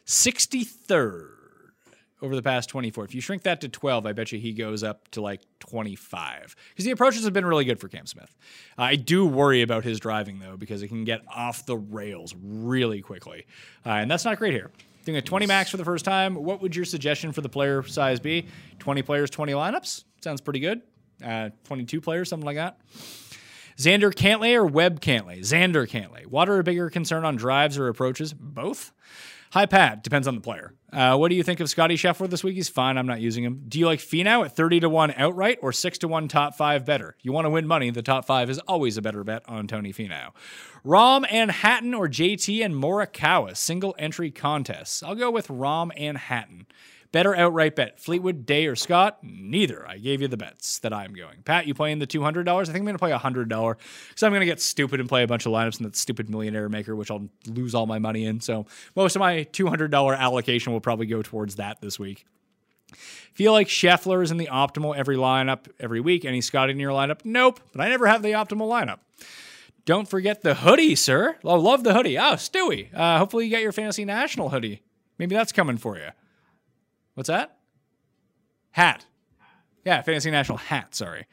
63rd over the past 24. If you shrink that to 12, I bet you he goes up to like 25. Because the approaches have been really good for Cam Smith. I do worry about his driving, though, because it can get off the rails really quickly. Uh, and that's not great here. Doing a 20 max for the first time, what would your suggestion for the player size be? 20 players, 20 lineups? Sounds pretty good. Uh, 22 players, something like that. Xander Cantlay or Webb Cantlay? Xander Cantlay. Water a bigger concern on drives or approaches? Both. Hi Pat. depends on the player. Uh, what do you think of Scottie Scheffler this week? He's fine. I'm not using him. Do you like Finau at 30 to 1 outright or 6 to 1 top five better? You want to win money. The top five is always a better bet on Tony Finau. Rahm and Hatton or JT and Morikawa single entry contests. I'll go with Rahm and Hatton. Better outright bet. Fleetwood, Day, or Scott? Neither. I gave you the bets that I'm going. Pat, you playing the $200? I think I'm going to play $100 because I'm going to get stupid and play a bunch of lineups in that stupid millionaire maker, which I'll lose all my money in. So most of my $200 allocation will probably go towards that this week. Feel like Scheffler is in the optimal every lineup every week. Any Scott in your lineup? Nope. But I never have the optimal lineup. Don't forget the hoodie, sir. I love the hoodie. Oh, Stewie. Uh, hopefully you got your Fantasy National hoodie. Maybe that's coming for you. What's that? Hat. Yeah, Fantasy National hat. Sorry.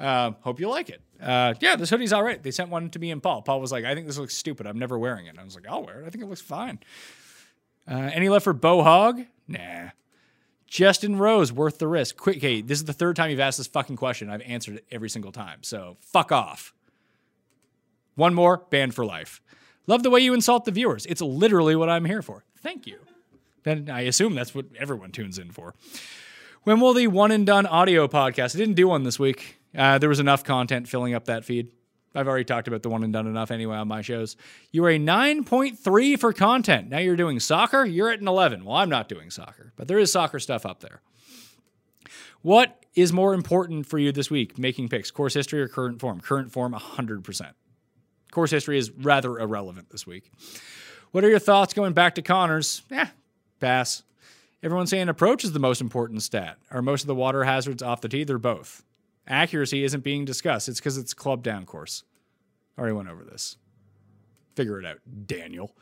Uh, hope you like it. Uh, yeah, this hoodie's all right. They sent one to me and Paul. Paul was like, I think this looks stupid. I'm never wearing it. I was like, I'll wear it. I think it looks fine. Uh, any left for Bo Hoag? Nah. Justin Rose, worth the risk. Quick, okay, this is the third time you've asked this fucking question. I've answered it every single time. So fuck off. One more, banned for life. Love the way you insult the viewers. It's literally what I'm here for. Thank you. Then I assume that's what everyone tunes in for. When will the one and done audio podcast? I didn't do one this week. Uh, there was enough content filling up that feed. I've already talked about the one and done enough anyway on my shows. You were a 9.3 for content. Now you're doing soccer. You're at an 11. Well, I'm not doing soccer, but there is soccer stuff up there. What is more important for you this week? Making picks, course history or current form? Current form, 100%. Course history is rather irrelevant this week. What are your thoughts going back to Conners? Yeah, pass. Everyone's saying approach is the most important stat. Are most of the water hazards off the tee? They're both. Accuracy isn't being discussed. It's because it's club down course. Already went over this. Figure it out, Daniel.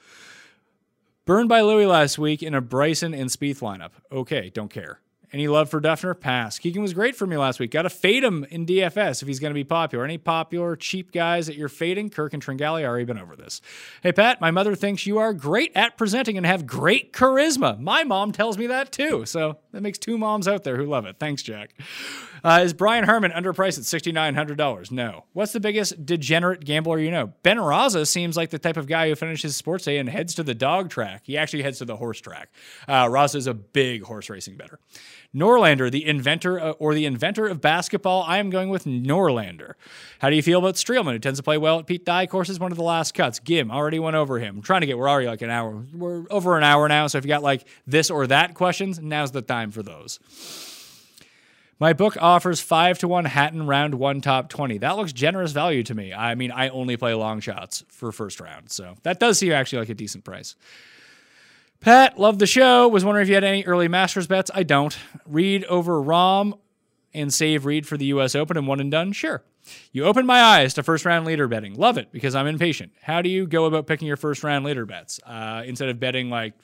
Burned by Louis last week in a Bryson and Spieth lineup. Okay, don't care. Any love for Dufner? Pass. Keegan was great for me last week. Got to fade him in DFS if he's going to be popular. Any popular cheap guys that you're fading? Kirk and Tringale already been over this. Hey Pat, my mother thinks you are great at presenting and have great charisma. My mom tells me that too. So that makes two moms out there who love it. Thanks, Jack. Uh, is Brian Harman underpriced at sixty nine hundred dollars? No. What's the biggest degenerate gambler you know? Ben Raza seems like the type of guy who finishes sports day and heads to the dog track. He actually heads to the horse track. Uh, Raza is a big horse racing better. Norlander, the inventor uh, or the inventor of basketball, I am going with Norlander. How do you feel about Streelman, who tends to play well at Pete Dye courses? One of the last cuts. Ghim already went over him. I'm trying to get. We're already like an hour. We're over an hour now. So if you got like this or that questions, now's the time for those. My book offers five to one Hatton round one top 20. That looks generous value to me. I mean, I only play long shots for first round, so that does seem actually like a decent price. Pat, love the show. Was wondering if you had any early Masters bets. I don't. Reed over Rom and save Reed for the U.S. Open and one and done? Sure. You opened my eyes to first round leader betting. Love it because I'm impatient. How do you go about picking your first round leader bets? Uh, instead of betting like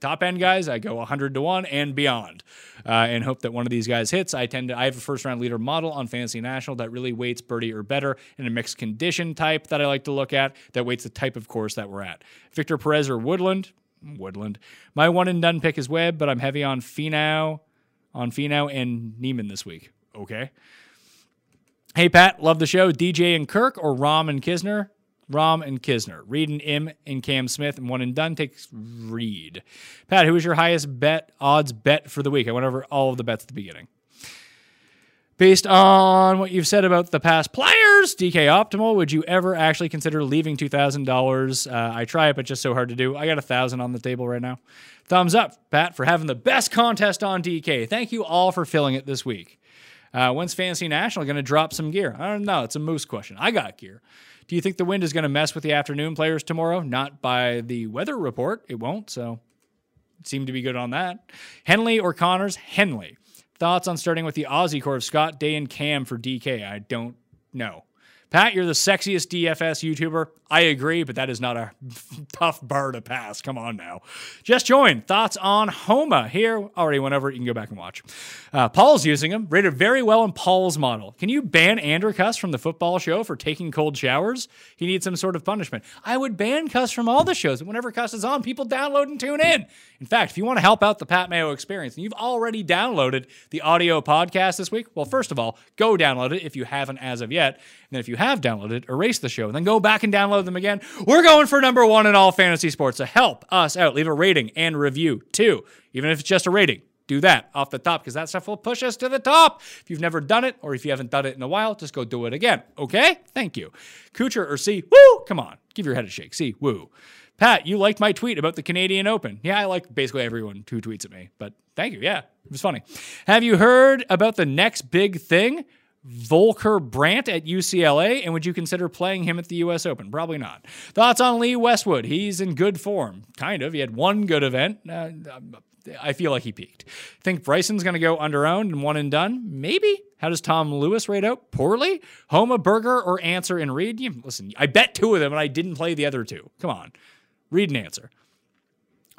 top end guys, I go 100 to 1 and beyond uh, and hope that one of these guys hits. I tend to, I have a first round leader model on Fantasy National that really weights birdie or better in a mixed condition type that I like to look at that weights the type of course that we're at. Victor Perez or Woodland? Woodland. My one and done pick is Webb, but I'm heavy on Finau, on Finau and Niemann this week. Okay. Hey, Pat, love the show. DJ and Kirk or Rahm and Kisner? Rahm and Kisner. Reed and Im and Cam Smith and one and done takes Reed. Pat, who is your highest bet odds bet for the week? I went over all of the bets at the beginning. Based on what you've said about the past players, DK Optimal, would you ever actually consider leaving two thousand uh, dollars? I try it, but just so hard to do. I got a thousand on the table right now. Thumbs up, Pat, for having the best contest on DK. Thank you all for filling it this week. Uh, when's Fantasy National going to drop some gear? I don't know. It's a moose question. I got gear. Do you think the wind is going to mess with the afternoon players tomorrow? Not by the weather report. It won't. So, seem to be good on that. Henley or Conners? Henley. Thoughts on starting with the Aussie core of Scott, Day, and Cam for DK? I don't know. Pat, you're the sexiest DFS YouTuber. I agree, but that is not a tough bar to pass. Come on now. Just join. Thoughts on Homa here. Already went over. You can go back and watch. Uh, Paul's using him. Rated very well in Paul's model. Can you ban Andrew Cuss from the football show for taking cold showers? He needs some sort of punishment. I would ban Cuss from all the shows. Whenever Cuss is on, people download and tune in. In fact, if you want to help out the Pat Mayo experience and you've already downloaded the audio podcast this week, well, first of all, go download it if you haven't as of yet. And if you have downloaded, erase the show and then go back and download them again. We're going for number one in all fantasy sports. So help us out. Leave a rating and review too, even if it's just a rating. Do that off the top because that stuff will push us to the top. If you've never done it or if you haven't done it in a while, just go do it again. Okay? Thank you. Kuchar or Si, woo! Come on. Give your head a shake. Si, woo. Pat, you liked my tweet about the Canadian Open. Yeah, I like basically everyone who tweets at me, but thank you. Yeah, it was funny. Have you heard about the next big thing? Volker Brandt at UCLA, and would you consider playing him at the U.S. Open? Probably not. Thoughts on Lee Westwood? He's in good form. Kind of. He had one good event. Uh, I feel like he peaked. Think Bryson's going to go under owned and one and done? Maybe. How does Tom Lewis rate out? Poorly? Homa, Berger, or Ancer and Reed? You, listen, I bet two of them, and I didn't play the other two. Come on. Reed and Ancer.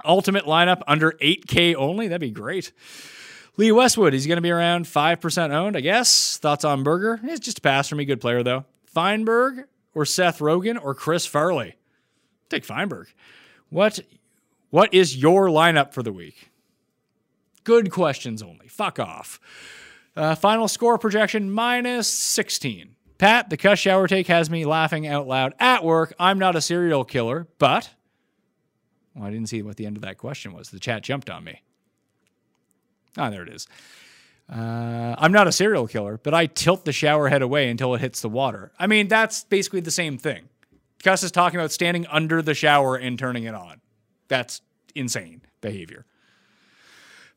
Ultimate lineup under 8K only? That'd be great. Lee Westwood, he's going to be around 5% owned, I guess. Thoughts on Berger? It's just a pass for me. Good player, though. Feinberg or Seth Rogen or Chris Farley? Take Feinberg. What, what is your lineup for the week? Good questions only. Fuck off. Uh, final score projection minus 16. Pat, the cuss shower take has me laughing out loud at work. I'm not a serial killer, but. Well, I didn't see what the end of that question was. The chat jumped on me. Ah, there it is. Uh, I'm not a serial killer, but I tilt the shower head away until it hits the water. I mean, that's basically the same thing. Cuss is talking about standing under the shower and turning it on. That's insane behavior.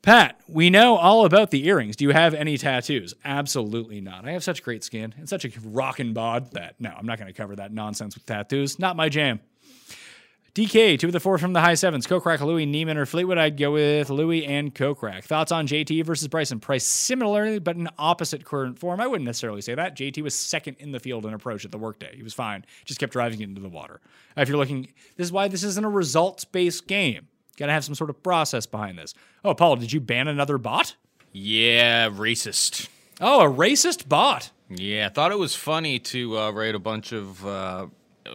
Pat, we know all about the earrings. Do you have any tattoos? Absolutely not. I have such great skin and such a rockin' bod that no, I'm not going to cover that nonsense with tattoos. Not my jam. DK, two of the four from the high sevens. Kokrak, Louis, Niemann, or Fleetwood. I'd go with Louis and Kokrak. Thoughts on JT versus Bryson? Price similarly, but in opposite current form. I wouldn't necessarily say that. JT was second in the field in approach at the workday. He was fine. Just kept driving it into the water. If you're looking, this is why this isn't a results based game. Got to have some sort of process behind this. Oh, Paul, did you ban another bot? Yeah, racist. Oh, a racist bot. Yeah, I thought it was funny to uh, write a bunch of uh,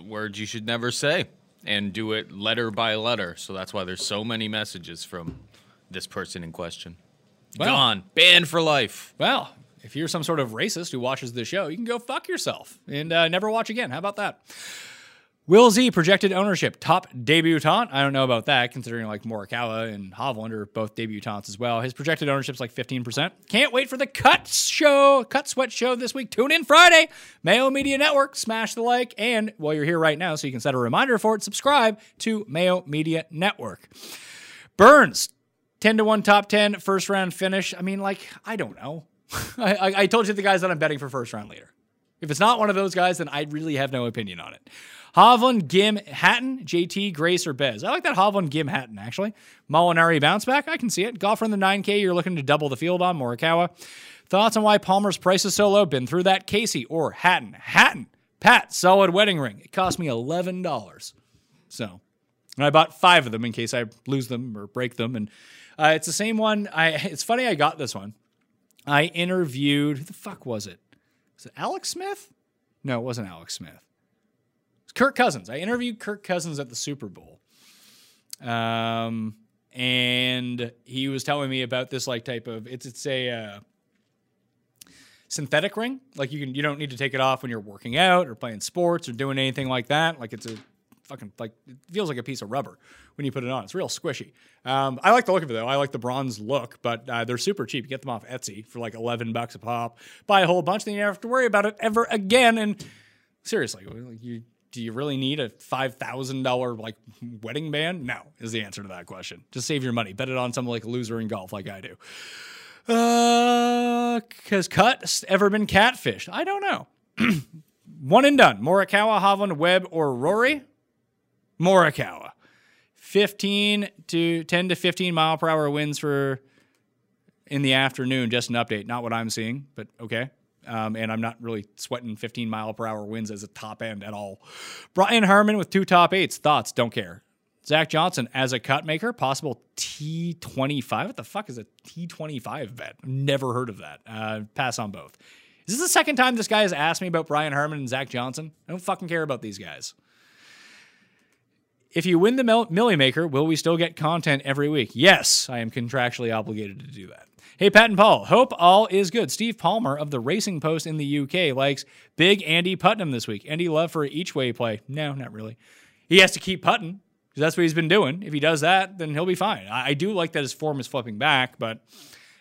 words you should never say and do it letter by letter. So that's why there's so many messages from this person in question. Well- Gone, banned for life. Well, if you're some sort of racist who watches the show, you can go fuck yourself and uh, never watch again. How about that? Will Z projected ownership top debutant. I don't know about that, considering like Morikawa and Hovland are both debutants as well. His projected ownership's like 15%. Can't wait for the cut show, cut sweat show this week. Tune in Friday. Mayo Media Network. Smash the like, and while you're here right now, so you can set a reminder for it, subscribe to Mayo Media Network. Burns, 10 to 1 top 10, first round finish. I mean, like, I don't know. I, I told you the guys that I'm betting for first round leader. If it's not one of those guys, then I really have no opinion on it. Hovland, Ghim, Hatton, JT, Grace, or Bez. I like that Hovland, Ghim, Hatton, actually. Molinari bounce back. I can see it. Golfer in the 9K, you're looking to double the field on Morikawa. Thoughts on why Palmer's price is so low? Been through that. Casey or Hatton. Hatton. Pat, solid wedding ring. It cost me $11. So, and I bought five of them in case I lose them or break them. And uh, it's the same one. I. It's funny I got this one. I interviewed, who the fuck was it? Was it Alex Smith? No, it wasn't Alex Smith. Kirk Cousins. I interviewed Kirk Cousins at the Super Bowl. Um, and he was telling me about this like type of it's it's a uh, synthetic ring. Like you can you don't need to take it off when you're working out or playing sports or doing anything like that. Like it's a fucking like it feels like a piece of rubber when you put it on. It's real squishy. Um, I like the look of it though. I like the bronze look, but uh, they're super cheap. You get them off Etsy for like eleven bucks a pop. Buy a whole bunch, then you never have to worry about it ever again. And seriously, you. Do you really need a five thousand dollar like wedding band? No, is the answer to that question. Just save your money. Bet it on something like loser in golf, like I do. Uh, has cut ever been catfished? I don't know. One and done. Morikawa, Hovland, Webb, or Rory? Morikawa. 15 to 10 to 15 mile per hour winds for in the afternoon. Just an update, not what I'm seeing, but okay. Um, and I'm not really sweating 15 mile per hour winds as a top end at all. Brian Harman with two top eights. Thoughts? Don't care. Zach Johnson as a cut maker, possible T25. What the fuck is a T25 bet? Never heard of that. Uh, pass on both. Is this the second time this guy has asked me about Brian Harman and Zach Johnson? I don't fucking care about these guys. If you win the Mil- Millie Maker, will we still get content every week? Yes, I am contractually obligated to do that. Hey, Pat and Paul, hope all is good. Steve Palmer of the Racing Post in the UK likes big Andy Putnam this week. Andy Love for each way play. No, not really. He has to keep putting because that's what he's been doing. If he does that, then he'll be fine. I, I do like that his form is flipping back, but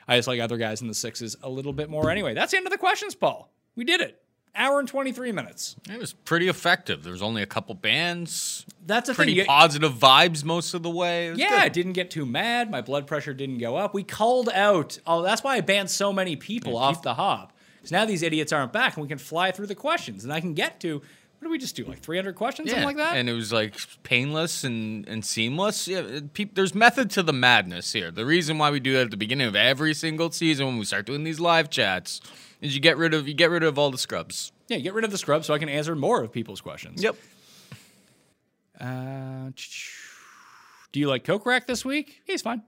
I just like other guys in the sixes a little bit more anyway. That's the end of the questions, Paul. We did it. Hour and 23 minutes. It was pretty effective. There was only a couple bands. That's a Pretty thing. Positive vibes most of the way. It was Yeah, good. I didn't get too mad. My blood pressure didn't go up. We called out. Oh, that's why I banned so many people off the hop. Because now these idiots aren't back, and we can fly through the questions, and I can get to. What did we just do? Like 300 questions, something like that. And it was like painless and, and seamless. Yeah, it- peop there's method to the madness here. The reason why we do that at the beginning of every single season when we start doing these live chats is you get rid of you get rid of all the scrubs. yeah, get rid of the scrubs so I can answer more of people's questions. Yep. Uh, do you like Kokrak this week? He's fine.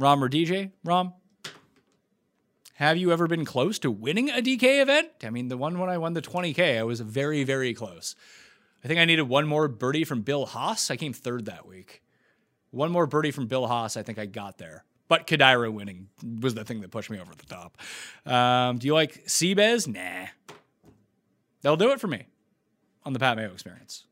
Rahm or DJ? Rahm. Have you ever been close to winning a DK event? I mean, the one when I won the 20K, I was very, very close. I think I needed one more birdie from Bill Haas. I came third that week. One more birdie from Bill Haas, I think I got there. But Kadira winning was the thing that pushed me over the top. Um, do you like Seabez? Nah. They'll do it for me on the Pat Mayo experience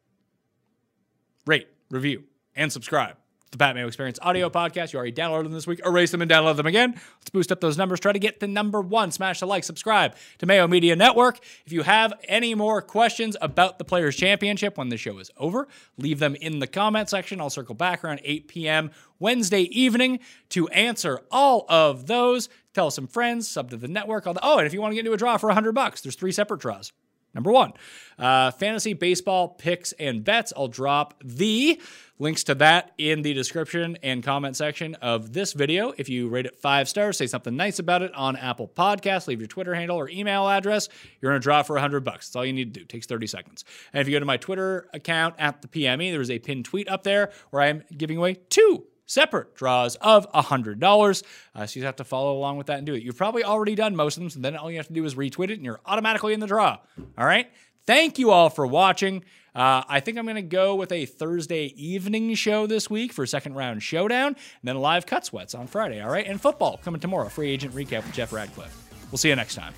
rate, review, and subscribe the Pat Mayo Experience audio podcast. You already downloaded them this week. Erase them and download them again. Let's boost up those numbers. Try to get to number one. Smash the like, subscribe to Mayo Media Network. If you have any more questions about the Players Championship when the show is over, leave them in the comment section. I'll circle back around 8 p.m. Wednesday evening to answer all of those. Tell some friends, sub to the network. The, oh, and if you want to get into a draw for 100 bucks, there's three separate draws. Number one, uh, fantasy baseball picks and bets. I'll drop the links to that in the description and comment section of this video. If you rate it five stars, say something nice about it on Apple Podcasts, leave your Twitter handle or email address. You're going to draw for 100 bucks. That's all you need to do. It takes 30 seconds. And if you go to my Twitter account at the PME, there's a pinned tweet up there where I'm giving away two separate draws of $100. Uh, so you have to follow along with that and do it. You've probably already done most of them, so then all you have to do is retweet it and you're automatically in the draw. All right? Thank you all for watching. Uh, I think I'm going to go with a Thursday evening show this week for a second round showdown, and then live cut sweats on Friday. All right? And football coming tomorrow. Free agent recap with Jeff Radcliffe. We'll see you next time.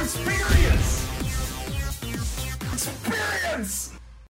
Experience! Experience!